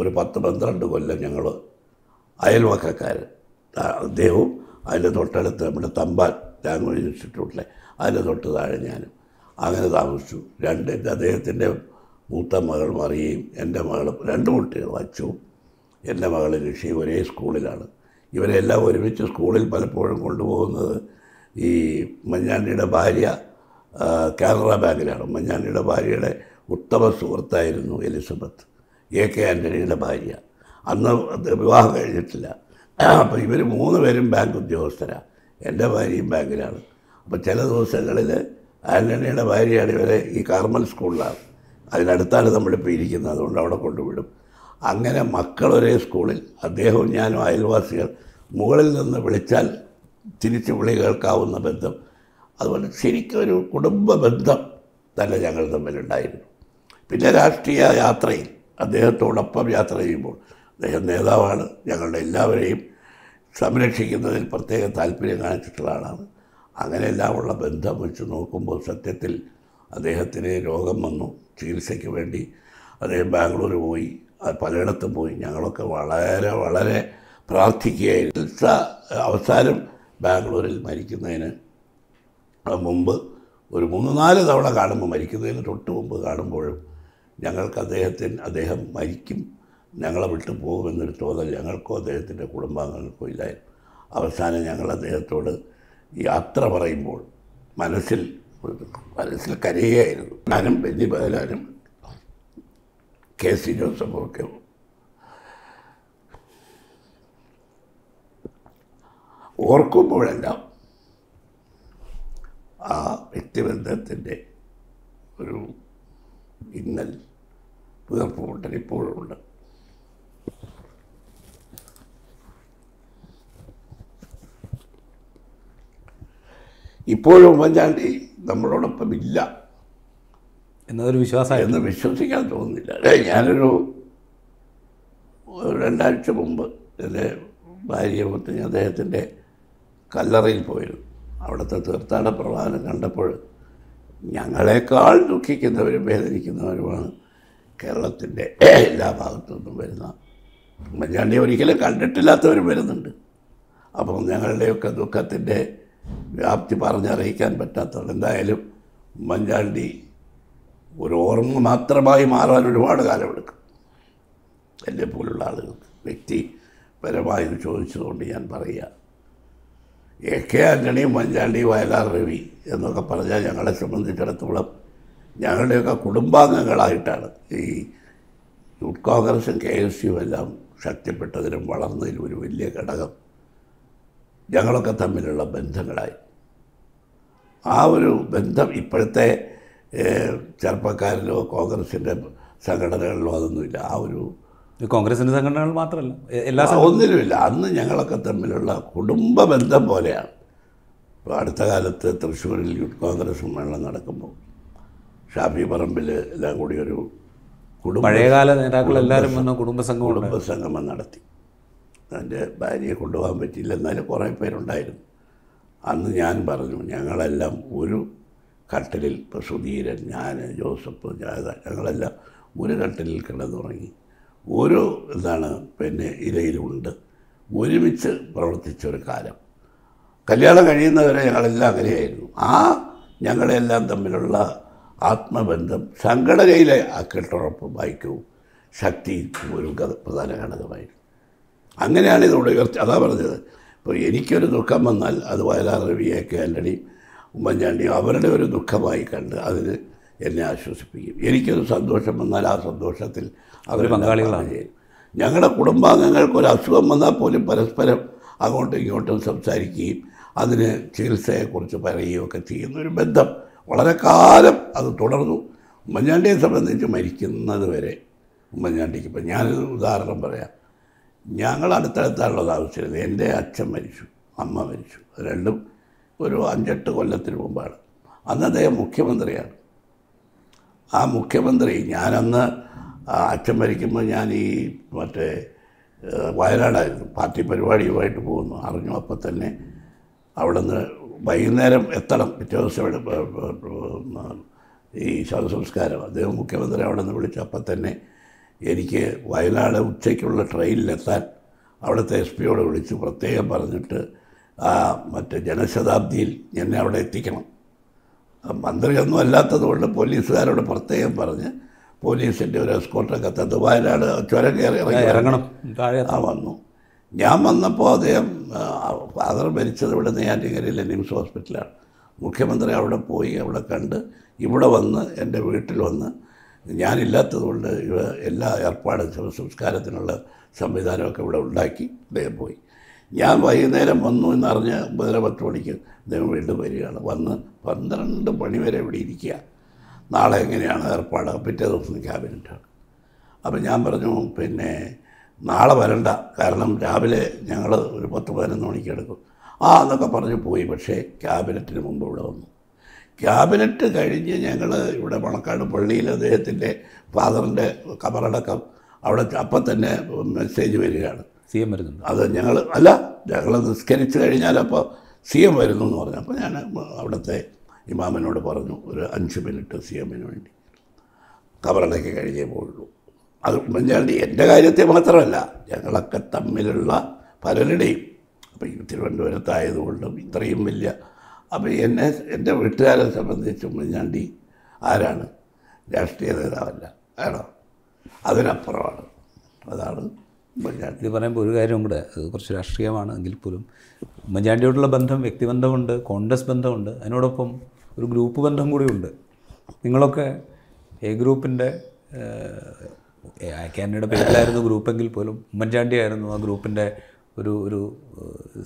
S1: ഒരു പത്ത് പന്ത്രണ്ട് കൊല്ലം ഞങ്ങൾ അയൽവക്കക്കാർ അദ്ദേഹവും അതിന്റെ തൊട്ടടുത്ത് നമ്മുടെ തമ്പാൻ ലാംഗ്വേജ് ഇൻസ്റ്റിറ്റ്യൂട്ടിലെ അതിന്റെ തൊട്ട് താഴെ ഞാനും അങ്ങനെ താമസിച്ചു. രണ്ട് അദ്ദേഹത്തിന്റെ മൂത്ത മകൾ മറിയയും എന്റെ മകളും രണ്ട് കുട്ടികളും അച്ചുവും എന്റെ മകൾ ഋഷി ഒരേ സ്കൂളിലാണ്. ഇവരെല്ലാം ഒരുമിച്ച് സ്കൂളിൽ പലപ്പോഴും കൊണ്ടുപോകുന്നത് ഈ മഞ്ഞാണ്ടിയുടെ ഭാര്യ കാനറ ബാങ്കിലാണ്. മഞ്ഞാണ്ടിയുടെ ഭാര്യയുടെ ഉത്തമ സുഹൃത്തായിരുന്നു എലിസബത്ത്. എ കെ ആന്റണിയുടെ ഭാര്യ. അന്ന് വിവാഹം കഴിഞ്ഞിട്ടില്ല. അപ്പോൾ ഇവർ മൂന്ന് പേരും ബാങ്ക് ഉദ്യോഗസ്ഥരാണ് എന്റെ ഭാര്യയും ബാങ്കിലാണ്. അപ്പോൾ ചില ദിവസങ്ങളിൽ ആന്റണിയുടെ ഭാര്യയാണ് ഇവരെ ഈ കാർമൽ സ്കൂളിലാണ്. അതിനടുത്താണ് നമ്മളിപ്പോൾ ഇരിക്കുന്നത്. അതുകൊണ്ട് അവിടെ കൊണ്ടുവിടും. അങ്ങനെ മക്കൾ ഒരേ സ്കൂളിൽ അദ്ദേഹവും ഞാനും അയൽവാസികൾ മുകളിൽ നിന്ന് വിളിച്ചാൽ തിരിച്ച് വിളി കേൾക്കാവുന്ന ബന്ധം. അതുപോലെ ശരിക്കും ഒരു കുടുംബ ബന്ധം തന്നെ ഞങ്ങൾ തമ്മിലുണ്ടായിരുന്നു. പിന്നെ രാഷ്ട്രീയ യാത്രയിൽ അദ്ദേഹത്തോടൊപ്പം യാത്ര ചെയ്യുമ്പോൾ അദ്ദേഹം നേതാവാണ്. ഞങ്ങളുടെ എല്ലാവരെയും സംരക്ഷിക്കുന്നതിൽ പ്രത്യേക താല്പര്യം കാണിച്ചിട്ടുള്ള ആളാണ്. അങ്ങനെയെല്ലാമുള്ള ബന്ധം വെച്ച് നോക്കുമ്പോൾ സത്യത്തിൽ അദ്ദേഹത്തിന് രോഗം വന്നു. ചികിത്സയ്ക്ക് വേണ്ടി അദ്ദേഹം ബാംഗ്ലൂർ പോയി. പലയിടത്തും പോയി. ഞങ്ങളൊക്കെ വളരെ വളരെ പ്രാർത്ഥിക്കുകയായിരുന്നു. ചികിത്സ അവസാനം ബാംഗ്ലൂരിൽ മരിക്കുന്നതിന് മുമ്പ് ഒരു മൂന്ന് നാല് തവണ കാണുമ്പോൾ മരിക്കുന്നതിന് തൊട്ട് മുമ്പ് കാണുമ്പോഴും ഞങ്ങൾക്ക് അദ്ദേഹത്തിന് അദ്ദേഹം മരിക്കും. ഞങ്ങളെ വിട്ടു പോകുമെന്നൊരു തോന്നൽ ഞങ്ങൾക്കോ അദ്ദേഹത്തിന്റെ കുടുംബാംഗങ്ങൾക്കോ ഇല്ലായിരുന്നു. അവസാനം ഞങ്ങൾ അദ്ദേഹത്തോട് യാത്ര പറയുമ്പോൾ മനസ്സിൽ മനസ്സിൽ കരയുകയായിരുന്നു. ഞാനും ബെന്നി ബഹലാനും കെ സി ജോസഫും ഒക്കെ. ഓർക്കുമ്പോഴെല്ലാം ആ വ്യക്തിബന്ധത്തിന്റെ ഒരു ഇന്നൽ വീർപ്പുമുട്ടൽ ഇപ്പോഴുമുണ്ട് ഇപ്പോഴും ഉമ്മൻചാണ്ടി നമ്മളോടൊപ്പം ഇല്ല
S2: എന്നതൊരു വിശ്വാസമായിരുന്നു
S1: എന്ന് വിശ്വസിക്കാൻ തോന്നുന്നില്ല. അല്ലേ ഞാനൊരു രണ്ടാഴ്ച മുമ്പ് എന്റെ ഭാര്യ മുത്തിന് അദ്ദേഹത്തിന്റെ കല്ലറയിൽ പോയിരുന്നു. അവിടുത്തെ തീർത്ഥാടന പ്രവാഹനം കണ്ടപ്പോൾ ഞങ്ങളെക്കാൾ ദുഃഖിക്കുന്നവരും വേദനിക്കുന്നവരുമാണ് കേരളത്തിന്റെ എല്ലാ ഭാഗത്തു നിന്നും വരുന്ന ഉമ്മൻചാണ്ടി ഒരിക്കലും കണ്ടിട്ടില്ലാത്തവരും വരുന്നുണ്ട്. അപ്പോൾ ഞങ്ങളുടെയൊക്കെ ദുഃഖത്തിന്റെ വ്യാപ്തി പറഞ്ഞറിയിക്കാൻ പറ്റാത്തവർ എന്തായാലും ഉമ്മൻചാണ്ടി ഒരു ഓർമ്മ മാത്രമായി മാറാൻ ഒരുപാട് കാലമെടുക്കും. എന്നെ പോലുള്ള ആളുകൾക്ക് വ്യക്തിപരമായി ചോദിച്ചതുകൊണ്ട് ഞാൻ പറയുക എ കെ ആന്റണി ഉമ്മൻചാണ്ടി വയലാർ രവി എന്നൊക്കെ പറഞ്ഞാൽ ഞങ്ങളെ സംബന്ധിച്ചിടത്തോളം ഞങ്ങളുടെയൊക്കെ കുടുംബാംഗങ്ങളായിട്ടാണ് ഈ യൂത്ത് കോൺഗ്രസും കെ എസ് യു എല്ലാം ശക്തിപ്പെട്ടതിനും വളർന്നതിനും ഒരു വലിയ ഘടകം. ഞങ്ങളൊക്കെ തമ്മിലുള്ള ബന്ധങ്ങളായി. ആ ഒരു ബന്ധം ഇപ്പോഴത്തെ ചെറുപ്പക്കാരിലോ കോൺഗ്രസിന്റെ സംഘടനകളിലോ അതൊന്നുമില്ല. ആ ഒരു
S2: കോൺഗ്രസിന്റെ സംഘടനകൾ മാത്രമല്ല എല്ലാ
S1: ഒന്നിലുമില്ല. അന്ന് ഞങ്ങളൊക്കെ തമ്മിലുള്ള കുടുംബ ബന്ധം പോലെയാണ്. ഇപ്പോൾ അടുത്ത കാലത്ത് തൃശ്ശൂരിൽ യൂത്ത് കോൺഗ്രസ് സമ്മേളനം നടക്കുമ്പോൾ ഷാഫി പറമ്പിൽ എല്ലാം കൂടി ഒരു കുടുംബ
S2: പഴയകാല നേതാക്കൾ എല്ലാവരും വന്ന കുടുംബസംഘം
S1: കുടുംബസംഗമം നടത്തി. എന്റെ ഭാര്യയെ കൊണ്ടുപോകാൻ പറ്റിയില്ല. എന്നാലും കുറേ പേരുണ്ടായിരുന്നു. അന്ന് ഞാൻ പറഞ്ഞു ഞങ്ങളെല്ലാം ഒരു കട്ടിലിൽ ഇപ്പോൾ സുധീരൻ ഞാൻ ജോസഫ് ജാഥ ഞങ്ങളെല്ലാം ഒരു കട്ടിലിൽ കിടന്നുറങ്ങി. ഒരു എന്താണ് പിന്നെ ഇലയിലുണ്ട് ഒരുമിച്ച് പ്രവർത്തിച്ച ഒരു കാലം. കല്യാണം കഴിയുന്നവരെ ഞങ്ങളെല്ലാം അങ്ങനെയായിരുന്നു. ആ ഞങ്ങളെല്ലാം തമ്മിലുള്ള ആത്മബന്ധം സംഘടനയിലെ ആ കെട്ടുറപ്പും ഐക്യവും ശക്തിയും ഒരു പ്രധാന ഘടകമായിരുന്നു അങ്ങനെയാണ് ഇതിവിടെ ഉയർച്ച അതാ പറഞ്ഞത്. ഇപ്പോൾ എനിക്കൊരു ദുഃഖം വന്നാൽ അത് വയലാർ രവി എ കെ ആന്റണിയും ഉമ്മൻചാണ്ടിയും അവരുടെ ഒരു ദുഃഖമായി കണ്ട് അതിന് എന്നെ ആശ്വസിപ്പിക്കും. എനിക്കൊരു സന്തോഷം വന്നാൽ ആ സന്തോഷത്തിൽ അവർ
S2: പങ്കാളികളാണ്.
S1: ഞങ്ങളുടെ കുടുംബാംഗങ്ങൾക്ക് ഒരു അസുഖം വന്നാൽ പോലും പരസ്പരം അങ്ങോട്ടും ഇങ്ങോട്ടും സംസാരിക്കുകയും അതിന് ചികിത്സയെക്കുറിച്ച് പറയുകയും ഒക്കെ ചെയ്യുന്ന ഒരു ബന്ധം വളരെ കാലം അത് തുടർന്നു. ഉമ്മൻചാണ്ടിയെ സംബന്ധിച്ച് മരിക്കുന്നത് വരെ ഉമ്മൻചാണ്ടിക്ക് ഇപ്പം ഞാനൊരു ഉദാഹരണം പറയാം. ഞങ്ങൾ അടുത്തടുത്താണല്ലോ താമസിച്ചിരുന്നത് എന്റെ അച്ഛൻ മരിച്ചു അമ്മ മരിച്ചു. രണ്ടും ഒരു അഞ്ചെട്ട് കൊല്ലത്തിന് മുമ്പാണ്. അന്ന് അദ്ദേഹം മുഖ്യമന്ത്രിയാണ്. ആ മുഖ്യമന്ത്രി ഞാനന്ന് അച്ഛൻ മരിക്കുമ്പോൾ ഞാൻ ഈ മറ്റേ വയനാടായിരുന്നു. പാർട്ടി പരിപാടിയുമായിട്ട് പോകുന്നു. അറിഞ്ഞു അപ്പം തന്നെ അവിടെ നിന്ന് വൈകുന്നേരം എത്തണം. പിറ്റേ ദിവസം ഈ ശവസംസ്കാരം. അദ്ദേഹം മുഖ്യമന്ത്രി അവിടെ നിന്ന് വിളിച്ചപ്പോൾ തന്നെ എനിക്ക് വയനാട് ഉച്ചയ്ക്കുള്ള ട്രെയിനിലെത്താൻ അവിടുത്തെ എസ് പിയോട് വിളിച്ച്. പ്രത്യേകം പറഞ്ഞിട്ട് ആ മറ്റേ ജനശതാബ്ദിയിൽ എന്നെ അവിടെ എത്തിക്കണം. മന്ത്രിയൊന്നും അല്ലാത്തതുകൊണ്ട് പോലീസുകാരോട് പ്രത്യേകം പറഞ്ഞ് പോലീസിന്റെ ഒരു എസ്കോട്ടൊക്കെ തന്നു. വയനാട് ചുരം കയറി ഇറങ്ങി
S2: ഇറങ്ങണം.
S1: ആ വന്നു. ഞാൻ വന്നപ്പോൾ അദ്ദേഹം ഫാദർ മരിച്ചത് ഇവിടെ നെയ്യാറ്റിങ്കരയിലെ നിംസ് ഹോസ്പിറ്റലാണ്. മുഖ്യമന്ത്രി അവിടെ പോയി അവിടെ കണ്ട് ഇവിടെ വന്ന് എന്റെ വീട്ടിൽ വന്ന് ഞാനില്ലാത്തതുകൊണ്ട് ഇവ എല്ലാ ഏർപ്പാടും ശവസംസ്കാരത്തിനുള്ള സംവിധാനമൊക്കെ ഇവിടെ ഉണ്ടാക്കി അദ്ദേഹം പോയി. ഞാൻ വൈകുന്നേരം വന്നു എന്നറിഞ്ഞ് ഒമ്പതര പത്ത് മണിക്ക് അദ്ദേഹം വീണ്ടും വരികയാണ്. വന്ന് പന്ത്രണ്ട് മണി വരെ ഇവിടെ ഇരിക്കുക. നാളെ എങ്ങനെയാണ് ഏർപ്പാട്? പിറ്റേ ദിവസം ക്യാബിനറ്റാണ്. അപ്പം ഞാൻ പറഞ്ഞു പിന്നെ നാളെ വരണ്ട. കാരണം രാവിലെ ഞങ്ങൾ ഒരു പത്ത് പതിനൊന്ന് മണിക്ക് എടുക്കും. ആ എന്നൊക്കെ പറഞ്ഞ് പോയി. പക്ഷേ ക്യാബിനറ്റിന് മുമ്പ് ഇവിടെ വന്നു. ക്യാബിനറ്റ് കഴിഞ്ഞ് ഞങ്ങൾ ഇവിടെ മണക്കാട് പള്ളിയിൽ അദ്ദേഹത്തിന്റെ ഫാദറിന്റെ കബറടക്കം അവിടെ അപ്പം തന്നെ മെസ്സേജ് വരികയാണ്.
S2: സി എം വരുന്നുണ്ട്?
S1: അത് ഞങ്ങൾ അല്ല ഞങ്ങൾ നിസ്കരിച്ച് കഴിഞ്ഞാൽ അപ്പോൾ സി എം വരുന്നു എന്ന് പറഞ്ഞു. അപ്പോൾ ഞാൻ അവിടുത്തെ ഇമാമിനോട് പറഞ്ഞു ഒരു അഞ്ച് മിനിറ്റ് സി എമ്മിന് വേണ്ടി. കബറടക്കി കഴിഞ്ഞേ പോയുള്ളൂ അത് ഉമ്മൻചാണ്ടി എന്റെ കാര്യത്തെ മാത്രമല്ല ഞങ്ങളൊക്കെ തമ്മിലുള്ള പലരുടെയും അപ്പോൾ ഈ തിരുവനന്തപുരത്തായതുകൊണ്ടും ഇത്രയും വലിയ അപ്പോൾ എന്നെ എന്റെ വീട്ടുകാരെ സംബന്ധിച്ച് ഉമ്മൻചാണ്ടി ആരാണ്? രാഷ്ട്രീയ നേതാവല്ല ആണോ? അതിനപ്പുറമാണ്. അതാണ് ഉമ്മൻചാണ്ടി
S2: പറയുമ്പോൾ ഒരു കാര്യം കൂടെ അത് കുറച്ച് രാഷ്ട്രീയമാണ് എങ്കിൽ പോലും ഉമ്മൻചാണ്ടിയോടുള്ള ബന്ധം വ്യക്തിബന്ധമുണ്ട് കോൺഗ്രസ് ബന്ധമുണ്ട് അതിനോടൊപ്പം ഒരു ഗ്രൂപ്പ് ബന്ധം കൂടിയുണ്ട്. നിങ്ങളൊക്കെ എ ഗ്രൂപ്പിന്റെ ക്യാൻഡിയുടെ പേരിലായിരുന്നു ഗ്രൂപ്പെങ്കിൽ പോലും ഉമ്മൻചാണ്ടി ആയിരുന്നു ആ ഗ്രൂപ്പിന്റെ ഒരു ഒരു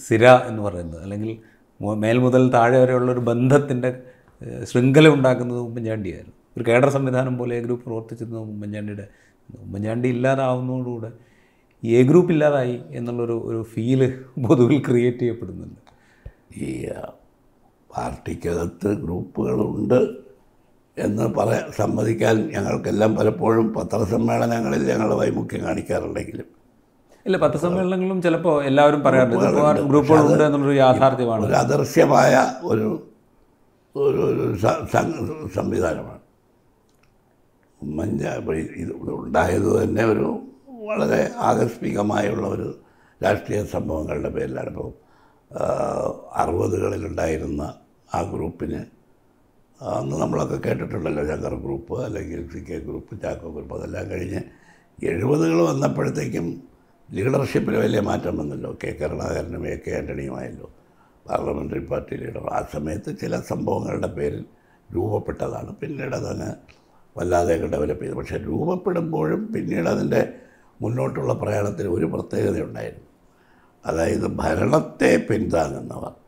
S2: സിര എന്ന് പറയുന്നത്. അല്ലെങ്കിൽ മേൽ മുതൽ താഴെ വരെയുള്ള ഒരു ബന്ധത്തിന്റെ ശൃംഖല ഉണ്ടാക്കുന്നത് ഉമ്മൻചാണ്ടിയായിരുന്നു ഒരു കേഡർ സംവിധാനം പോലെ എ ഗ്രൂപ്പ് പ്രവർത്തിച്ചിരുന്നത് ഉമ്മൻചാണ്ടിയുടെ ഉമ്മൻചാണ്ടി ഇല്ലാതാവുന്നതോടുകൂടെ ഈ എ ഗ്രൂപ്പ് ഇല്ലാതായി എന്നുള്ളൊരു ഒരു ഫീൽ പൊതുവിൽ ക്രിയേറ്റ് ചെയ്യപ്പെടുന്നുണ്ട്.
S1: ഈ പാർട്ടിക്കകത്ത് ഗ്രൂപ്പുകളുണ്ട് എന്ന് പറ സമ്മതിക്കാൻ ഞങ്ങൾക്കെല്ലാം പലപ്പോഴും പത്രസമ്മേളനങ്ങളിൽ ഞങ്ങൾ വൈമുഖ്യം കാണിക്കാറുണ്ടെങ്കിലും.
S2: ഇല്ല പത്രസമ്മേളനങ്ങളും ചിലപ്പോൾ എല്ലാവരും പറയാറുണ്ട്. ഗ്രൂപ്പുകളുണ്ട്. എന്നുള്ളൊരു യാഥാർത്ഥ്യമാണ്.
S1: ഒരു അദൃശ്യമായ ഒരു ഒരു സംവിധാനമാണ്. മഞ്ഞ ഇത് ഉണ്ടായത് തന്നെ ഒരു വളരെ ആകസ്മികമായുള്ള ഒരു രാഷ്ട്രീയ സംഭവങ്ങളുടെ പേരിലാണ്. ഇപ്പോൾ അറുപതുകളിലുണ്ടായിരുന്ന ആ ഗ്രൂപ്പിന് അന്ന് നമ്മളൊക്കെ കേട്ടിട്ടുണ്ടല്ലോ ശങ്കർ ഗ്രൂപ്പ് അല്ലെങ്കിൽ C K group Chacko group അതെല്ലാം കഴിഞ്ഞ് എഴുപതുകൾ വന്നപ്പോഴത്തേക്കും ലീഡർഷിപ്പിൽ വലിയ മാറ്റം വന്നല്ലോ. കെ കരുണാകരനും എ കെ ആന്റണിയുമായല്ലോ പാർലമെന്ററി പാർട്ടി ലീഡർ. ആ സമയത്ത് ചില സംഭവങ്ങളുടെ പേരിൽ രൂപപ്പെട്ടതാണ്. പിന്നീട് അതങ്ങ് വല്ലാതെ ഡെവലപ്പ് ചെയ്തു. പക്ഷേ രൂപപ്പെടുമ്പോഴും പിന്നീട് അതിന്റെ മുന്നോട്ടുള്ള പ്രയാണത്തിൽ ഒരു പ്രത്യേകതയുണ്ടായിരുന്നു. അതായത് ഭരണത്തെ പിന്താങ്ങുന്നവർ.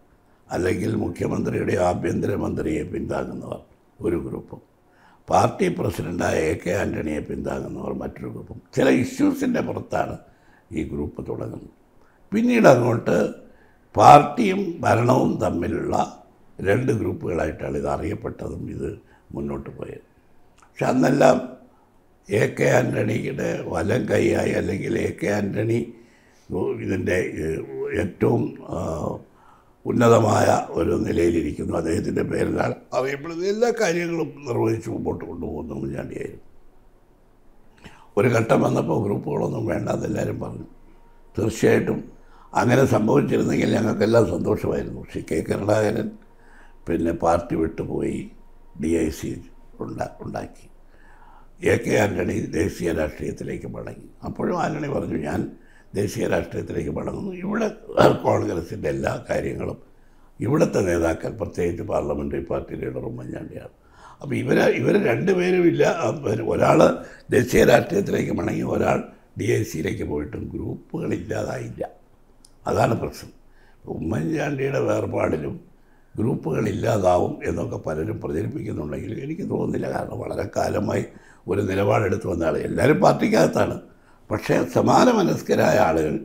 S1: അല്ലെങ്കിൽ മുഖ്യമന്ത്രിയുടെ ആഭ്യന്തരമന്ത്രിയെ പിന്താങ്ങുന്നവർ ഒരു ഗ്രൂപ്പും. പാർട്ടി പ്രസിഡന്റായ എ കെ ആന്റണിയെ പിന്താങ്ങുന്നവർ മറ്റൊരു ഗ്രൂപ്പും. ചില ഇഷ്യൂസിന്റെ പുറത്താണ് ഈ ഗ്രൂപ്പ് തുടങ്ങുന്നത്. പിന്നീട് അങ്ങോട്ട് പാർട്ടിയും ഭരണവും തമ്മിലുള്ള രണ്ട് ഗ്രൂപ്പുകളായിട്ടാണ് ഇത് അറിയപ്പെട്ടതും ഇത് മുന്നോട്ട് പോയത്. പക്ഷെ അന്നെല്ലാം എ കെ ആന്റണിയുടെ വലം കൈയായി അല്ലെങ്കിൽ എ കെ ആന്റണി ഇതിന്റെ ഏറ്റവും ഉന്നതമായ ഒരു നിലയിലിരിക്കുന്നു. അദ്ദേഹത്തിന്റെ പേരിലാണ് അറിയപ്പെടുന്നത് എല്ലാ കാര്യങ്ങളും നിർവഹിച്ച് മുമ്പോട്ട് കൊണ്ടുപോകുന്ന ഉമ്മൻചാണ്ടിയായിരുന്നു ഒരു ഘട്ടം വന്നപ്പോൾ ഗ്രൂപ്പുകളൊന്നും വേണ്ട എന്നെല്ലാവരും പറഞ്ഞു. തീർച്ചയായിട്ടും അങ്ങനെ സംഭവിച്ചിരുന്നെങ്കിൽ ഞങ്ങൾക്കെല്ലാം സന്തോഷമായിരുന്നു. പക്ഷേ കെ കരുണാകരൻ പിന്നെ പാർട്ടി വിട്ടുപോയി ഡി ഐ സി ഉണ്ടാ ഉണ്ടാക്കി. എ കെ ആന്റണി ദേശീയ രാഷ്ട്രീയത്തിലേക്ക് മടങ്ങി. അപ്പോഴും ആന്റണി പറഞ്ഞു ഞാൻ ദേശീയ രാഷ്ട്രീയത്തിലേക്ക് മടങ്ങുന്നു. ഇവിടെ കോൺഗ്രസിന്റെ എല്ലാ കാര്യങ്ങളും ഇവിടുത്തെ നേതാക്കൾ പ്രത്യേകിച്ച് പാർലമെന്ററി പാർട്ടി ലീഡർ ഉമ്മൻചാണ്ടിയാണ്. അപ്പോൾ ഇവരെ ഇവർ രണ്ടുപേരും ഇല്ല ഒരാൾ ദേശീയ രാഷ്ട്രീയത്തിലേക്ക് മടങ്ങി ഒരാൾ ഡി ഐ സിയിലേക്ക് പോയിട്ടും ഗ്രൂപ്പുകളില്ലാതായില്ല. അതാണ് പ്രശ്നം. ഉമ്മൻചാണ്ടിയുടെ വേർപാടിലും ഗ്രൂപ്പുകളില്ലാതാവും എന്നൊക്കെ പലരും പ്രചരിപ്പിക്കുന്നുണ്ടെങ്കിൽ എനിക്ക് തോന്നുന്നില്ല. കാരണം വളരെ കാലമായി ഒരു നിലപാടെടുത്ത് വന്ന ആൾ എല്ലാവരും പാർട്ടിക്കകത്താണ്. പക്ഷേ സമാന മനസ്കരായ ആളുകൾ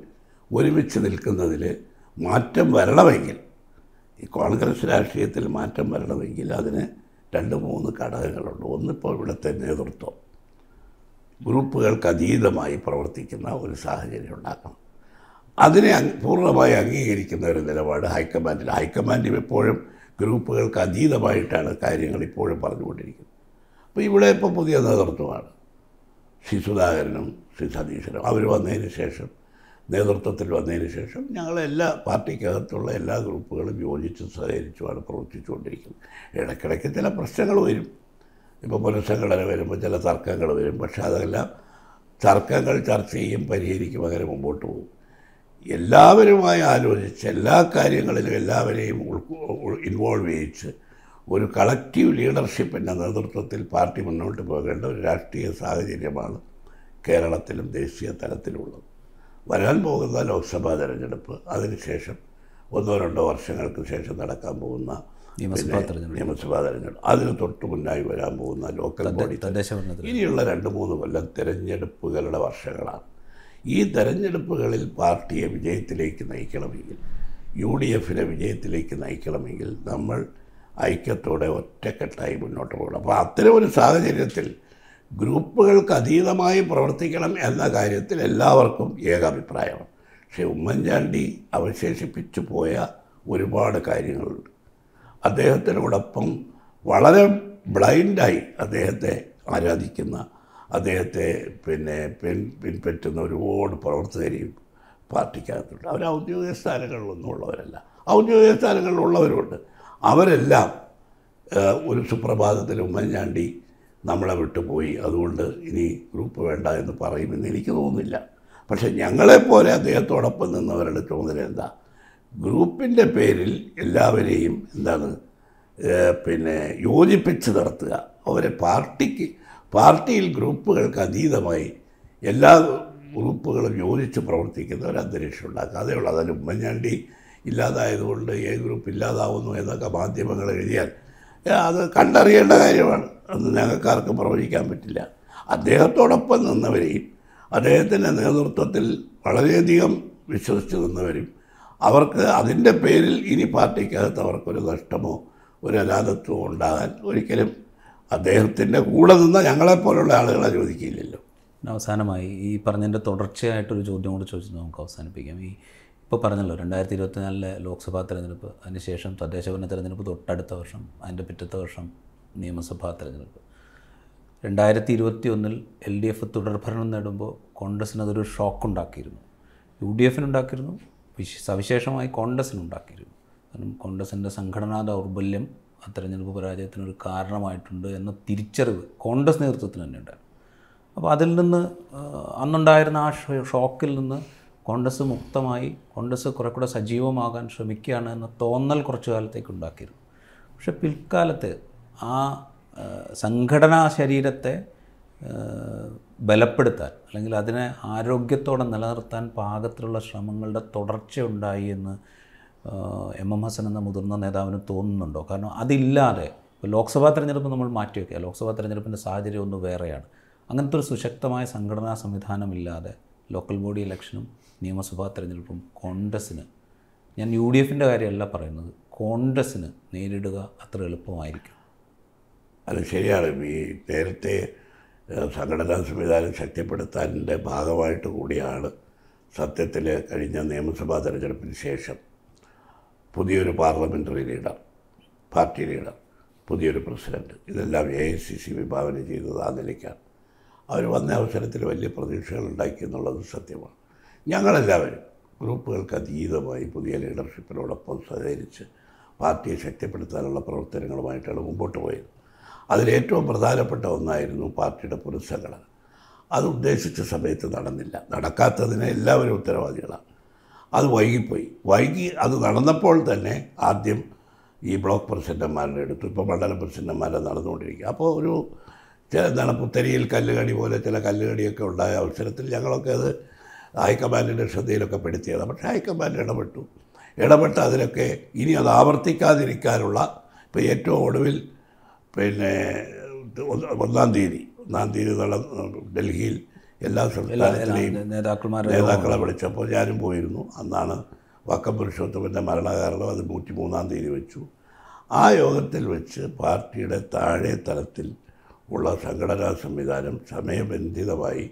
S1: ഒരുമിച്ച് നിൽക്കുന്നതിൽ മാറ്റം വരണമെങ്കിൽ ഈ കോൺഗ്രസ് രാഷ്ട്രീയത്തിൽ മാറ്റം വരണമെങ്കിൽ അതിന് രണ്ട് മൂന്ന് ഘടകങ്ങളുണ്ട്. ഒന്നിപ്പോൾ ഇവിടുത്തെ നേതൃത്വം. ഗ്രൂപ്പുകൾക്ക് അതീതമായി പ്രവർത്തിക്കുന്ന ഒരു സാഹചര്യം ഉണ്ടാക്കണം. അതിനെ പൂർണമായി അംഗീകരിക്കുന്ന ഒരു നിലപാട് ഹൈക്കമാൻഡിൽ. ഹൈക്കമാൻഡ് എപ്പോഴും ഗ്രൂപ്പുകൾക്ക് അതീതമായിട്ടാണ് കാര്യങ്ങൾ ഇപ്പോഴും പറഞ്ഞുകൊണ്ടിരിക്കുന്നത്. അപ്പോൾ ഇവിടെ ഇപ്പോൾ പുതിയ നേതൃത്വമാണ്. ശ്രീ സുധാകരനും ശ്രീ സതീശനും. അവർ വന്നതിന് ശേഷം നേതൃത്വത്തിൽ വന്നതിന് ശേഷം ഞങ്ങളെല്ലാ പാർട്ടിക്കകത്തുള്ള എല്ലാ ഗ്രൂപ്പുകളും യോജിച്ച് സഹകരിച്ചുമാണ് പ്രവർത്തിച്ചുകൊണ്ടിരിക്കുന്നത്. ഇടയ്ക്കിടയ്ക്ക് ചില പ്രശ്നങ്ങൾ വരും. ഇപ്പോൾ പുനഃസംഘടന വരുമ്പോൾ ചില തർക്കങ്ങൾ വരും. പക്ഷേ അതെല്ലാം തർക്കങ്ങൾ ചർച്ച ചെയ്യും പരിഹരിക്കും അങ്ങനെ മുമ്പോട്ട് പോകും. എല്ലാവരുമായി ആലോചിച്ച് എല്ലാ കാര്യങ്ങളിലും എല്ലാവരെയും ഇൻവോൾവ് ചെയ്യിച്ച് ഒരു കളക്റ്റീവ് ലീഡർഷിപ്പിന്റെ നേതൃത്വത്തിൽ പാർട്ടി മുന്നോട്ട് പോകേണ്ട ഒരു രാഷ്ട്രീയ സാഹചര്യമാണ് കേരളത്തിലും ദേശീയ തലത്തിലുള്ളത്. വരാൻ പോകുന്ന ലോക്സഭാ തെരഞ്ഞെടുപ്പ് അതിനുശേഷം ഒന്നോ രണ്ടോ വർഷങ്ങൾക്ക് ശേഷം നടക്കാൻ പോകുന്ന
S2: നിയമസഭാ തെരഞ്ഞെടുപ്പ്.
S1: അതിന് തൊട്ട് മുന്നായി വരാൻ പോകുന്ന ലോക്കൽ ബോഡി ഇനിയുള്ള രണ്ട് മൂന്ന് കൊല്ലം തിരഞ്ഞെടുപ്പുകളുടെ വർഷങ്ങളാണ്. ഈ തെരഞ്ഞെടുപ്പുകളിൽ പാർട്ടിയെ വിജയത്തിലേക്ക് നയിക്കണമെങ്കിൽ യു ഡി എഫിനെ വിജയത്തിലേക്ക് നയിക്കണമെങ്കിൽ നമ്മൾ ഐക്യത്തോടെ ഒറ്റക്കെട്ടായി മുന്നോട്ട് പോകണം. അപ്പോൾ അത്തരം ഒരു സാഹചര്യത്തിൽ ഗ്രൂപ്പുകൾക്ക് അതീതമായി പ്രവർത്തിക്കണം എന്ന കാര്യത്തിൽ എല്ലാവർക്കും ഏകാഭിപ്രായമാണ്. പക്ഷേ ഉമ്മൻചാണ്ടി അവശേഷിപ്പിച്ചു പോയ ഒരുപാട് കാര്യങ്ങളുണ്ട്. അദ്ദേഹത്തിനോടൊപ്പം വളരെ ബ്ലൈൻഡായി അദ്ദേഹത്തെ ആരാധിക്കുന്ന അദ്ദേഹത്തെ പിന്നെ പിൻ പിൻപറ്റുന്ന ഒരുപാട് പ്രവർത്തകരെയും പാർട്ടിക്കകത്തുണ്ട്. അവർ ഔദ്യോഗിക സ്ഥാനങ്ങളിലൊന്നും ഉള്ളവരല്ല ഔദ്യോഗിക സ്ഥാനങ്ങളിലുള്ളവരുണ്ട് അവരെല്ലാം ഒരു സുപ്രഭാതത്തിൽ ഉമ്മൻചാണ്ടി നമ്മളെ വിട്ടുപോയി. അതുകൊണ്ട് ഇനി ഗ്രൂപ്പ് വേണ്ട എന്ന് പറയുമെന്ന് എനിക്ക് തോന്നുന്നില്ല. പക്ഷേ ഞങ്ങളെപ്പോലെ അദ്ദേഹത്തോടൊപ്പം നിന്നവരുടെ ചുമതല എന്താ? ഗ്രൂപ്പിന്റെ പേരിൽ എല്ലാവരെയും എന്താണ് പിന്നെ യോജിപ്പിച്ച് നടത്തുക അവരെ പാർട്ടിക്ക് പാർട്ടിയിൽ ഗ്രൂപ്പുകൾക്ക് അതീതമായി എല്ലാ ഗ്രൂപ്പുകളും യോജിച്ച് പ്രവർത്തിക്കുന്ന ഒരു അന്തരീക്ഷം ഉണ്ടാക്കുക. അതേ ഉള്ളൂ. അതിൽ ഉമ്മൻചാണ്ടി ഇല്ലാതായതുകൊണ്ട് എ ഗ്രൂപ്പ് ഇല്ലാതാവുന്നു എന്നൊക്കെ മാധ്യമങ്ങൾ എഴുതിയാൽ ഏ, അത് കണ്ടറിയേണ്ട കാര്യമാണ്. അത് ഞങ്ങൾക്കാർക്ക് പ്രവചിക്കാൻ പറ്റില്ല. അദ്ദേഹത്തോടൊപ്പം നിന്നവരെയും അദ്ദേഹത്തിന്റെ നേതൃത്വത്തിൽ വളരെയധികം വിശ്വസിച്ച് നിന്നവരും അവർക്ക് അതിന്റെ പേരിൽ ഇനി പാർട്ടിക്കകത്ത് അവർക്കൊരു നഷ്ടമോ ഒരു അനാഥത്വമോ ഉണ്ടാകാൻ ഒരിക്കലും അദ്ദേഹത്തിന്റെ കൂടെ നിന്ന് ഞങ്ങളെപ്പോലുള്ള ആളുകളെ ചോദിക്കില്ലല്ലോ.
S2: പിന്നെ അവസാനമായി ഈ പറഞ്ഞതിന്റെ തുടർച്ചയായിട്ടൊരു ചോദ്യം കൂടെ ചോദിച്ചു നമുക്ക് അവസാനിപ്പിക്കാം. ഈ ഇപ്പോൾ പറഞ്ഞല്ലോ രണ്ടായിരത്തി ഇരുപത്തിനാലിലെ ലോക്സഭാ തെരഞ്ഞെടുപ്പ് അതിനുശേഷം തദ്ദേശഭരണ തെരഞ്ഞെടുപ്പ് തൊട്ടടുത്ത വർഷം അതിന്റെ പിറ്റത്തെ വർഷം നിയമസഭാ തെരഞ്ഞെടുപ്പ്. രണ്ടായിരത്തി ഇരുപത്തി ഒന്നിൽ എൽ ഡി എഫ് തുടർഭരണം നേടുമ്പോൾ കോൺഗ്രസ്സിന് അതൊരു ഷോക്ക് ഉണ്ടാക്കിയിരുന്നു യു ഡി എഫിനുണ്ടാക്കിയിരുന്നു വിശ- സവിശേഷമായി കോൺഗ്രസ്സിനുണ്ടാക്കിയിരുന്നു കാരണം കോൺഗ്രസിന്റെ സംഘടനാ ദൗർബല്യം ആ തെരഞ്ഞെടുപ്പ് പരാജയത്തിനൊരു കാരണമായിട്ടുണ്ട് എന്ന തിരിച്ചറിവ് കോൺഗ്രസ് നേതൃത്വത്തിന് തന്നെ ഉണ്ടായിരുന്നു അപ്പോൾ അതിൽ നിന്ന് അന്നുണ്ടായിരുന്ന ആ ഷോക്കിൽ നിന്ന് കോൺഗ്രസ് മുക്തമായി കോൺഗ്രസ് കുറെ സജീവമാകാൻ ശ്രമിക്കുകയാണ് എന്ന തോന്നൽ കുറച്ചു കാലത്തേക്ക് ഉണ്ടാക്കിയിരുന്നു. പക്ഷെ പിൽക്കാലത്ത് ആ സംഘടനാ ശരീരത്തെ ബലപ്പെടുത്താൻ അല്ലെങ്കിൽ അതിനെ ആരോഗ്യത്തോടെ നിലനിർത്താൻ പാകത്തിലുള്ള ശ്രമങ്ങളുടെ തുടർച്ചയുണ്ടായി എന്ന് എം എം ഹസൻ എന്ന മുതിർന്ന നേതാവിന് തോന്നുന്നുണ്ടോ? കാരണം അതില്ലാതെ ലോക്സഭാ തെരഞ്ഞെടുപ്പ് നമ്മൾ മാറ്റിവെക്കുക. ലോക്സഭാ തെരഞ്ഞെടുപ്പിന്റെ സാഹചര്യം ഒന്ന് വേറെയാണ്. അങ്ങനത്തെ ഒരു സുശക്തമായ സംഘടനാ സംവിധാനമില്ലാതെ ലോക്കൽ ബോഡി ഇലക്ഷനും നിയമസഭാ തെരഞ്ഞെടുപ്പും കോൺഗ്രസ്സിന് ഞാൻ യു ഡി എഫിന്റെ കാര്യമല്ല പറയുന്നത്. കോൺഗ്രസ്സിന് നേരിടുക അത്ര എളുപ്പമായിരിക്കും.
S1: അത് ശരിയാണ്. ഈ നേരത്തെ സംഘടനാ സംവിധാനം ശക്തിപ്പെടുത്താന്റെ ഭാഗമായിട്ട് കൂടിയാണ് സത്യത്തിൽ കഴിഞ്ഞ നിയമസഭാ തെരഞ്ഞെടുപ്പിന് ശേഷം പുതിയൊരു പാർലമെന്ററി ലീഡർ പാർട്ടി ലീഡർ പുതിയൊരു പ്രസിഡന്റ് ഇതെല്ലാം എ ഐ സി സി വിഭാവനം ചെയ്തത് ആ നിലയ്ക്കാണ്. അവർ വന്ന അവസരത്തിൽ വലിയ പ്രതീക്ഷകൾ ഉണ്ടാക്കി എന്നുള്ളത് സത്യമാണ്. ഞങ്ങളെല്ലാവരും ഗ്രൂപ്പുകൾക്ക് അതീതമായി പുതിയ ലീഡർഷിപ്പിനോടൊപ്പം സഹകരിച്ച് പാർട്ടിയെ ശക്തിപ്പെടുത്താനുള്ള പ്രവർത്തനങ്ങളുമായിട്ടാണ് മുമ്പോട്ട് പോയത്. അതിലേറ്റവും പ്രധാനപ്പെട്ട ഒന്നായിരുന്നു പാർട്ടിയുടെ പുനഃസംഘടന. അത് ഉദ്ദേശിച്ച സമയത്ത് നടന്നില്ല. നടക്കാത്തതിന് എല്ലാവരും ഉത്തരവാദികളാണ്. അത് വൈകിപ്പോയി. വൈകി അത് നടന്നപ്പോൾ തന്നെ ആദ്യം ഈ ബ്ലോക്ക് പ്രസിഡന്റുമാരുടെ എടുത്തു ഇപ്പോൾ മണ്ഡലം പ്രസിഡന്റുമാരെ നടന്നുകൊണ്ടിരിക്കുക. അപ്പോൾ ഒരു എന്താണ് പുത്തരിയിൽ കല്ലുകടി പോലെ ചില കല്ലുകടിയൊക്കെ ഉണ്ടായ അവസരത്തിൽ ഞങ്ങളൊക്കെ അത് ഹൈക്കമാൻഡിന്റെ ശ്രദ്ധയിലൊക്കെ പെടുത്തിയതാണ്. പക്ഷേ ഹൈക്കമാൻഡ് ഇടപെട്ടു. ഇടപെട്ട് അതിലൊക്കെ ഇനി അത് ആവർത്തിക്കാതിരിക്കാനുള്ള ഇപ്പോൾ ഏറ്റവും ഒടുവിൽ പിന്നെ ഒന്ന് തീയതി ഒന്നാം തീയതി നടന്ന ഡൽഹിയിൽ എല്ലാ സംസ്ഥാനത്തിലെയും നേതാക്കളെ വിളിച്ചപ്പോൾ ഞാനും പോയിരുന്നു. അന്നാണ് വക്കം പുരുഷോത്തമന്റെ മരണകാരണം അത് നൂറ്റി മൂന്നാം തീയതി വെച്ചു. ആ യോഗത്തിൽ വെച്ച് പാർട്ടിയുടെ താഴെ തലത്തിൽ ഉള്ള സംഘടനാ സംവിധാനം സമയബന്ധിതമായി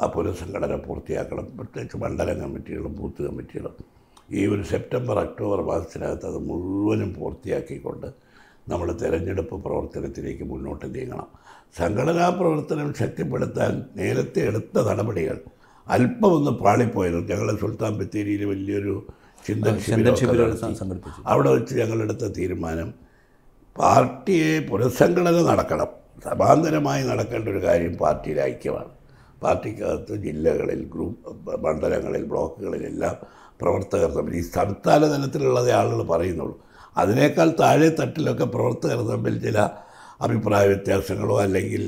S1: ആ പുനഃസംഘടന പൂർത്തിയാക്കണം. പ്രത്യേകിച്ച് മണ്ഡലം കമ്മിറ്റികളും ബൂത്ത് കമ്മിറ്റികളും. ഈ ഒരു സെപ്റ്റംബർ ഒക്ടോബർ മാസത്തിനകത്ത് അത് മുഴുവനും പൂർത്തിയാക്കിക്കൊണ്ട് നമ്മൾ തിരഞ്ഞെടുപ്പ് പ്രവർത്തനത്തിലേക്ക് മുന്നോട്ട് നീങ്ങണം. സംഘടനാ പ്രവർത്തനം ശക്തിപ്പെടുത്താൻ നേരത്തെ എടുത്ത നടപടികൾ അല്പം ഒന്ന് പാളിപ്പോയത് ഞങ്ങൾ സുൽത്താൻ ബത്തേരിയിൽ വലിയൊരു ചിന്തൻ അവിടെ വെച്ച് ഞങ്ങളെടുത്ത തീരുമാനം പാർട്ടിയെ പുനഃസംഘടന നടക്കണം. സമാന്തരമായി നടക്കേണ്ട ഒരു കാര്യം പാർട്ടിയിലെ ഐക്യമാണ്. പാർട്ടിക്കകത്ത് ജില്ലകളിൽ ഗ്രൂപ്പ് മണ്ഡലങ്ങളിൽ ബ്ലോക്കുകളിലെല്ലാം പ്രവർത്തകർ തമ്മിൽ ഈ സംസ്ഥാന തലത്തിലുള്ളതേ ആളുകൾ പറയുന്നുള്ളൂ. അതിനേക്കാൾ താഴെ തട്ടിലൊക്കെ പ്രവർത്തകർ തമ്മിൽ ചില അഭിപ്രായ വ്യത്യാസങ്ങളോ അല്ലെങ്കിൽ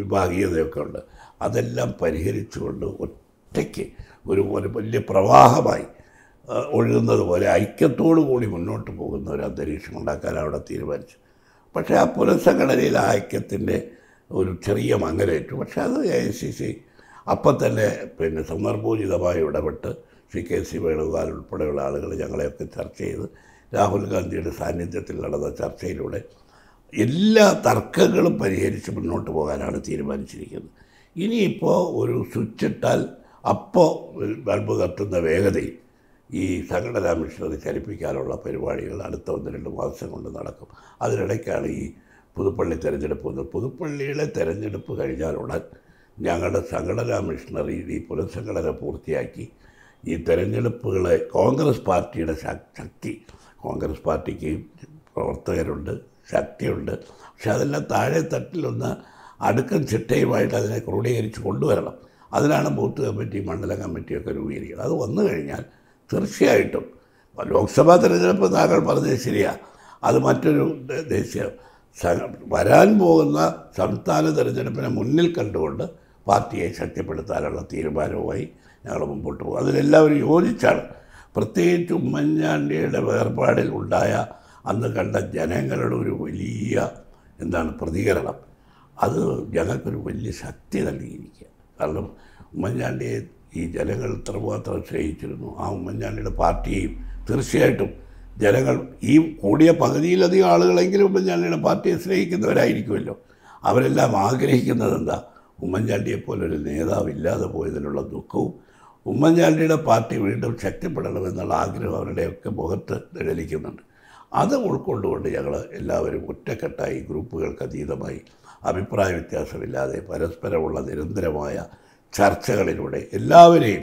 S1: വിഭാഗീയതയൊക്കെ ഉണ്ട്. അതെല്ലാം പരിഹരിച്ചുകൊണ്ട് ഒറ്റയ്ക്ക് ഒരു ഒരു വലിയ പ്രവാഹമായി ഒഴുകുന്നത് പോലെ ഐക്യത്തോടു കൂടി മുന്നോട്ട് പോകുന്ന ഒരു അന്തരീക്ഷം ഉണ്ടാക്കാൻ അവിടെ തീരുമാനിച്ചു. പക്ഷേ ആ പുനഃസംഘടനയിൽ ഐക്യത്തിന്റെ ഒരു ചെറിയ മങ്ങലേറ്റു. പക്ഷേ അത് എ ഐ സി സി അപ്പം തന്നെ പിന്നെ സന്ദർഭോചിതമായി ഇടപെട്ട് സി കെ സി വേണുഗോപാൽ ഉൾപ്പെടെയുള്ള ആളുകൾ ഞങ്ങളെയൊക്കെ ചർച്ച ചെയ്ത് രാഹുൽ ഗാന്ധിയുടെ സാന്നിധ്യത്തിൽ നടന്ന ചർച്ചയിലൂടെ എല്ലാ തർക്കങ്ങളും പരിഹരിച്ച് മുന്നോട്ട് പോകാനാണ് തീരുമാനിച്ചിരിക്കുന്നത്. ഇനിയിപ്പോൾ ഒരു സ്വിച്ചിട്ടാൽ അപ്പോൾ ബൾബ് കത്തുന്ന വേഗതയിൽ ഈ സംഘടനാ മിഷനറി ചലിപ്പിക്കാനുള്ള പരിപാടികൾ അടുത്ത ഒന്ന് രണ്ട് മാസം കൊണ്ട് നടക്കും. അതിനിടയ്ക്കാണ് ഈ പുതുപ്പള്ളി തെരഞ്ഞെടുപ്പ് വന്നത്. പുതുപ്പള്ളിയിലെ തെരഞ്ഞെടുപ്പ് കഴിഞ്ഞാൽ ഉടൻ ഞങ്ങളുടെ സംഘടനാ മിഷണറി ഈ പുനഃസംഘടന പൂർത്തിയാക്കി. ഈ തെരഞ്ഞെടുപ്പുകളെ കോൺഗ്രസ് പാർട്ടിയുടെ ശക്തി കോൺഗ്രസ് പാർട്ടിക്ക് പ്രവർത്തകരുണ്ട് ശക്തിയുണ്ട്. പക്ഷെ അതെല്ലാം താഴെ തട്ടിലൊന്ന് അടുക്കം ചിട്ടയുമായിട്ട് അതിനെ ക്രോഡീകരിച്ച് കൊണ്ടുവരണം. അതിനാണ് ബൂത്ത് കമ്മിറ്റി മണ്ഡലം കമ്മിറ്റിയൊക്കെ രൂപീകരിക്കുന്നത്. അത് വന്നു കഴിഞ്ഞാൽ തീർച്ചയായിട്ടും. ലോക്സഭാ തെരഞ്ഞെടുപ്പ് താങ്കൾ പറഞ്ഞത് ശരിയാണ് അത് മറ്റൊരു ദേശീയ വരാൻ പോകുന്ന സംസ്ഥാന തെരഞ്ഞെടുപ്പിനെ മുന്നിൽ കണ്ടുകൊണ്ട് പാർട്ടിയെ ശക്തിപ്പെടുത്താനുള്ള തീരുമാനവുമായി ഞങ്ങൾ മുമ്പോട്ട് പോകും. അതിലെല്ലാവരും യോജിച്ചാണ്. പ്രത്യേകിച്ച് ഉമ്മൻചാണ്ടിയുടെ വേർപാടിൽ ഉണ്ടായ അന്ന് കണ്ട ജനങ്ങളുടെ ഒരു വലിയ എന്താണ് പ്രതികരണം. അത് ഞങ്ങൾക്കൊരു വലിയ ശക്തി നൽകിയിരിക്കുക കാരണം ഉമ്മൻചാണ്ടിയെ ഈ ജനങ്ങൾ ഇത്രമാത്രം ക്ഷയിച്ചിരുന്നു ആ ഉമ്മൻചാണ്ടിയുടെ പാർട്ടിയെയും തീർച്ചയായിട്ടും ജനങ്ങൾ ഈ കൂടിയ പകുതിയിലധികം ആളുകളെങ്കിലും ഉമ്മൻചാണ്ടിയുടെ പാർട്ടിയെ സ്നേഹിക്കുന്നവരായിരിക്കുമല്ലോ. അവരെല്ലാം ആഗ്രഹിക്കുന്നത് എന്താ ഉമ്മൻചാണ്ടിയെപ്പോലൊരു നേതാവ് ഇല്ലാതെ പോയതിലുള്ള ദുഃഖവും ഉമ്മൻചാണ്ടിയുടെ പാർട്ടി വീണ്ടും ശക്തിപ്പെടണമെന്നുള്ള ആഗ്രഹം അവരുടെയൊക്കെ മുഖത്ത് നിഴലിക്കുന്നുണ്ട്. അത് ഉൾക്കൊണ്ടുകൊണ്ട് ഞങ്ങൾ എല്ലാവരും ഒറ്റക്കെട്ടായി ഗ്രൂപ്പുകൾക്ക് അതീതമായി അഭിപ്രായ വ്യത്യാസമില്ലാതെ പരസ്പരമുള്ള നിരന്തരമായ ചർച്ചകളിലൂടെ എല്ലാവരെയും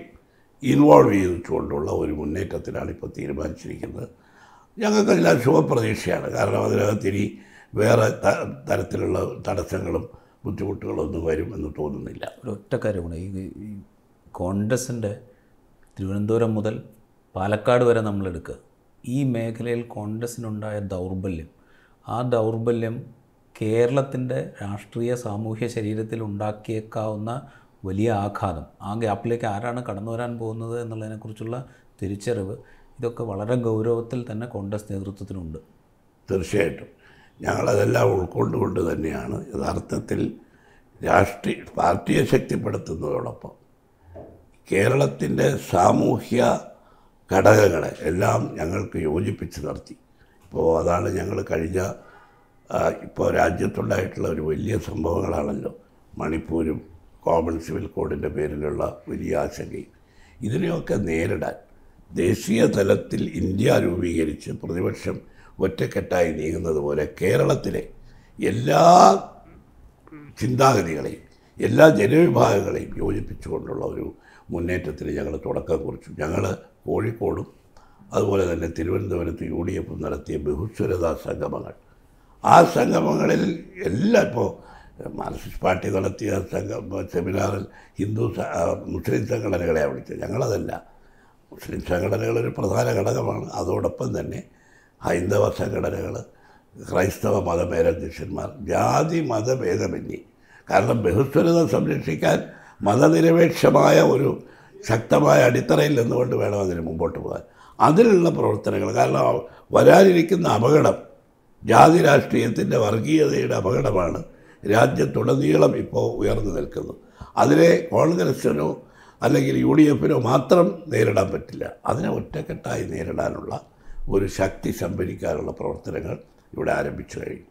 S1: ഇൻവോൾവ് ചെയ്തുകൊണ്ടുള്ള ഒരു മുന്നേറ്റത്തിനാണ് ഇപ്പോൾ തീരുമാനിച്ചിരിക്കുന്നത്. ഞങ്ങൾക്കെല്ലാം ശുഭപ്രതീക്ഷയാണ്. കാരണം അതിനകത്ത് ഇനി വേറെ തരത്തിലുള്ള തടസ്സങ്ങളും ബുദ്ധിമുട്ടുകളൊന്നും വരും എന്ന് തോന്നുന്നില്ല.
S2: ഒരൊറ്റ കാര്യമാണ് ഈ കോൺഗ്രസിന്റെ തിരുവനന്തപുരം മുതൽ പാലക്കാട് വരെ നമ്മളെടുക്കുക ഈ മേഖലയിൽ കോൺഗ്രസിനുണ്ടായ ദൗർബല്യം ആ ദൗർബല്യം കേരളത്തിന്റെ രാഷ്ട്രീയ സാമൂഹ്യ ശരീരത്തിൽ ഉണ്ടാക്കിയേക്കാവുന്ന വലിയ ആഘാതം. ആ ഗ്യാപ്പിലേക്ക് ആരാണ് കടന്നു വരാൻ പോകുന്നത് എന്നുള്ളതിനെക്കുറിച്ചുള്ള തിരിച്ചറിവ് ഇതൊക്കെ വളരെ ഗൗരവത്തിൽ തന്നെ കോൺഗ്രസ് നേതൃത്വത്തിനുണ്ട്.
S1: തീർച്ചയായിട്ടും. ഞങ്ങളതെല്ലാം ഉൾക്കൊണ്ടുകൊണ്ട് തന്നെയാണ് യഥാർത്ഥത്തിൽ രാഷ്ട്രീയ പാർട്ടിയെ ശക്തിപ്പെടുത്തുന്നതോടൊപ്പം കേരളത്തിന്റെ സാമൂഹ്യ ഘടകങ്ങളെ എല്ലാം ഞങ്ങൾക്ക് യോജിപ്പിച്ച് നിർത്തി. ഇപ്പോൾ അതാണ് ഞങ്ങൾ കഴിഞ്ഞ ഇപ്പോൾ രാജ്യത്തുണ്ടായിട്ടുള്ള ഒരു വലിയ സംഭവങ്ങളാണല്ലോ മണിപ്പൂരും കോമൺ സിവിൽ കോഡിന്റെ പേരിലുള്ള വലിയ ആശങ്കയും. ഇതിനെയൊക്കെ നേരിടാൻ ദേശീയ തലത്തിൽ ഇന്ത്യ രൂപീകരിച്ച് പ്രതിപക്ഷം ഒറ്റക്കെട്ടായി നീങ്ങുന്നത് പോലെ കേരളത്തിലെ എല്ലാ ചിന്താഗതികളെയും എല്ലാ ജനവിഭാഗങ്ങളെയും യോജിപ്പിച്ചുകൊണ്ടുള്ള ഒരു മുന്നേറ്റത്തിന് ഞങ്ങൾ തുടക്കം കുറിച്ചു. ഞങ്ങൾ കോഴിക്കോടും അതുപോലെ തന്നെ തിരുവനന്തപുരത്ത് യു ഡി എഫും നടത്തിയ ബഹുസ്വരതാ സംഗമങ്ങൾ. ആ സംഗമങ്ങളിൽ എല്ലാം ഇപ്പോൾ മാർക്സിസ്റ്റ് പാർട്ടി നടത്തിയ സംഘം സെമിനാറിൽ ഹിന്ദു മുസ്ലിം സംഘടനകളെ വിളിച്ചത് ഞങ്ങളതല്ല. മുസ്ലിം സംഘടനകളൊരു പ്രധാന ഘടകമാണ്. അതോടൊപ്പം തന്നെ ഹൈന്ദവ സംഘടനകൾ ക്രൈസ്തവ മതമേലധ്യക്ഷന്മാർ ജാതി മതഭേദമന്യേ. കാരണം ബഹുസ്വരത സംരക്ഷിക്കാൻ മതനിരപേക്ഷമായ ഒരു ശക്തമായ അടിത്തറയിൽ നിന്നുകൊണ്ട് വേണം അതിന് മുമ്പോട്ട് പോകാൻ. അതിലുള്ള പ്രവർത്തനങ്ങൾ കാരണം വരാനിരിക്കുന്ന അപകടം ജാതി രാഷ്ട്രീയത്തിന്റെ വർഗീയതയുടെ അപകടമാണ്. രാജ്യത്തുടനീളം ഇപ്പോൾ ഉയർന്നു നിൽക്കുന്നു. അതിനെ കോൺഗ്രസ്സിനോ അല്ലെങ്കിൽ യു ഡി എഫിനോ മാത്രം നേരിടാൻ പറ്റില്ല. അതിനെ ഒറ്റക്കെട്ടായി നേരിടാനുള്ള ഒരു ശക്തി സംഭരിക്കാനുള്ള പ്രവർത്തനങ്ങൾ ഇവിടെ ആരംഭിച്ചു കഴിഞ്ഞു.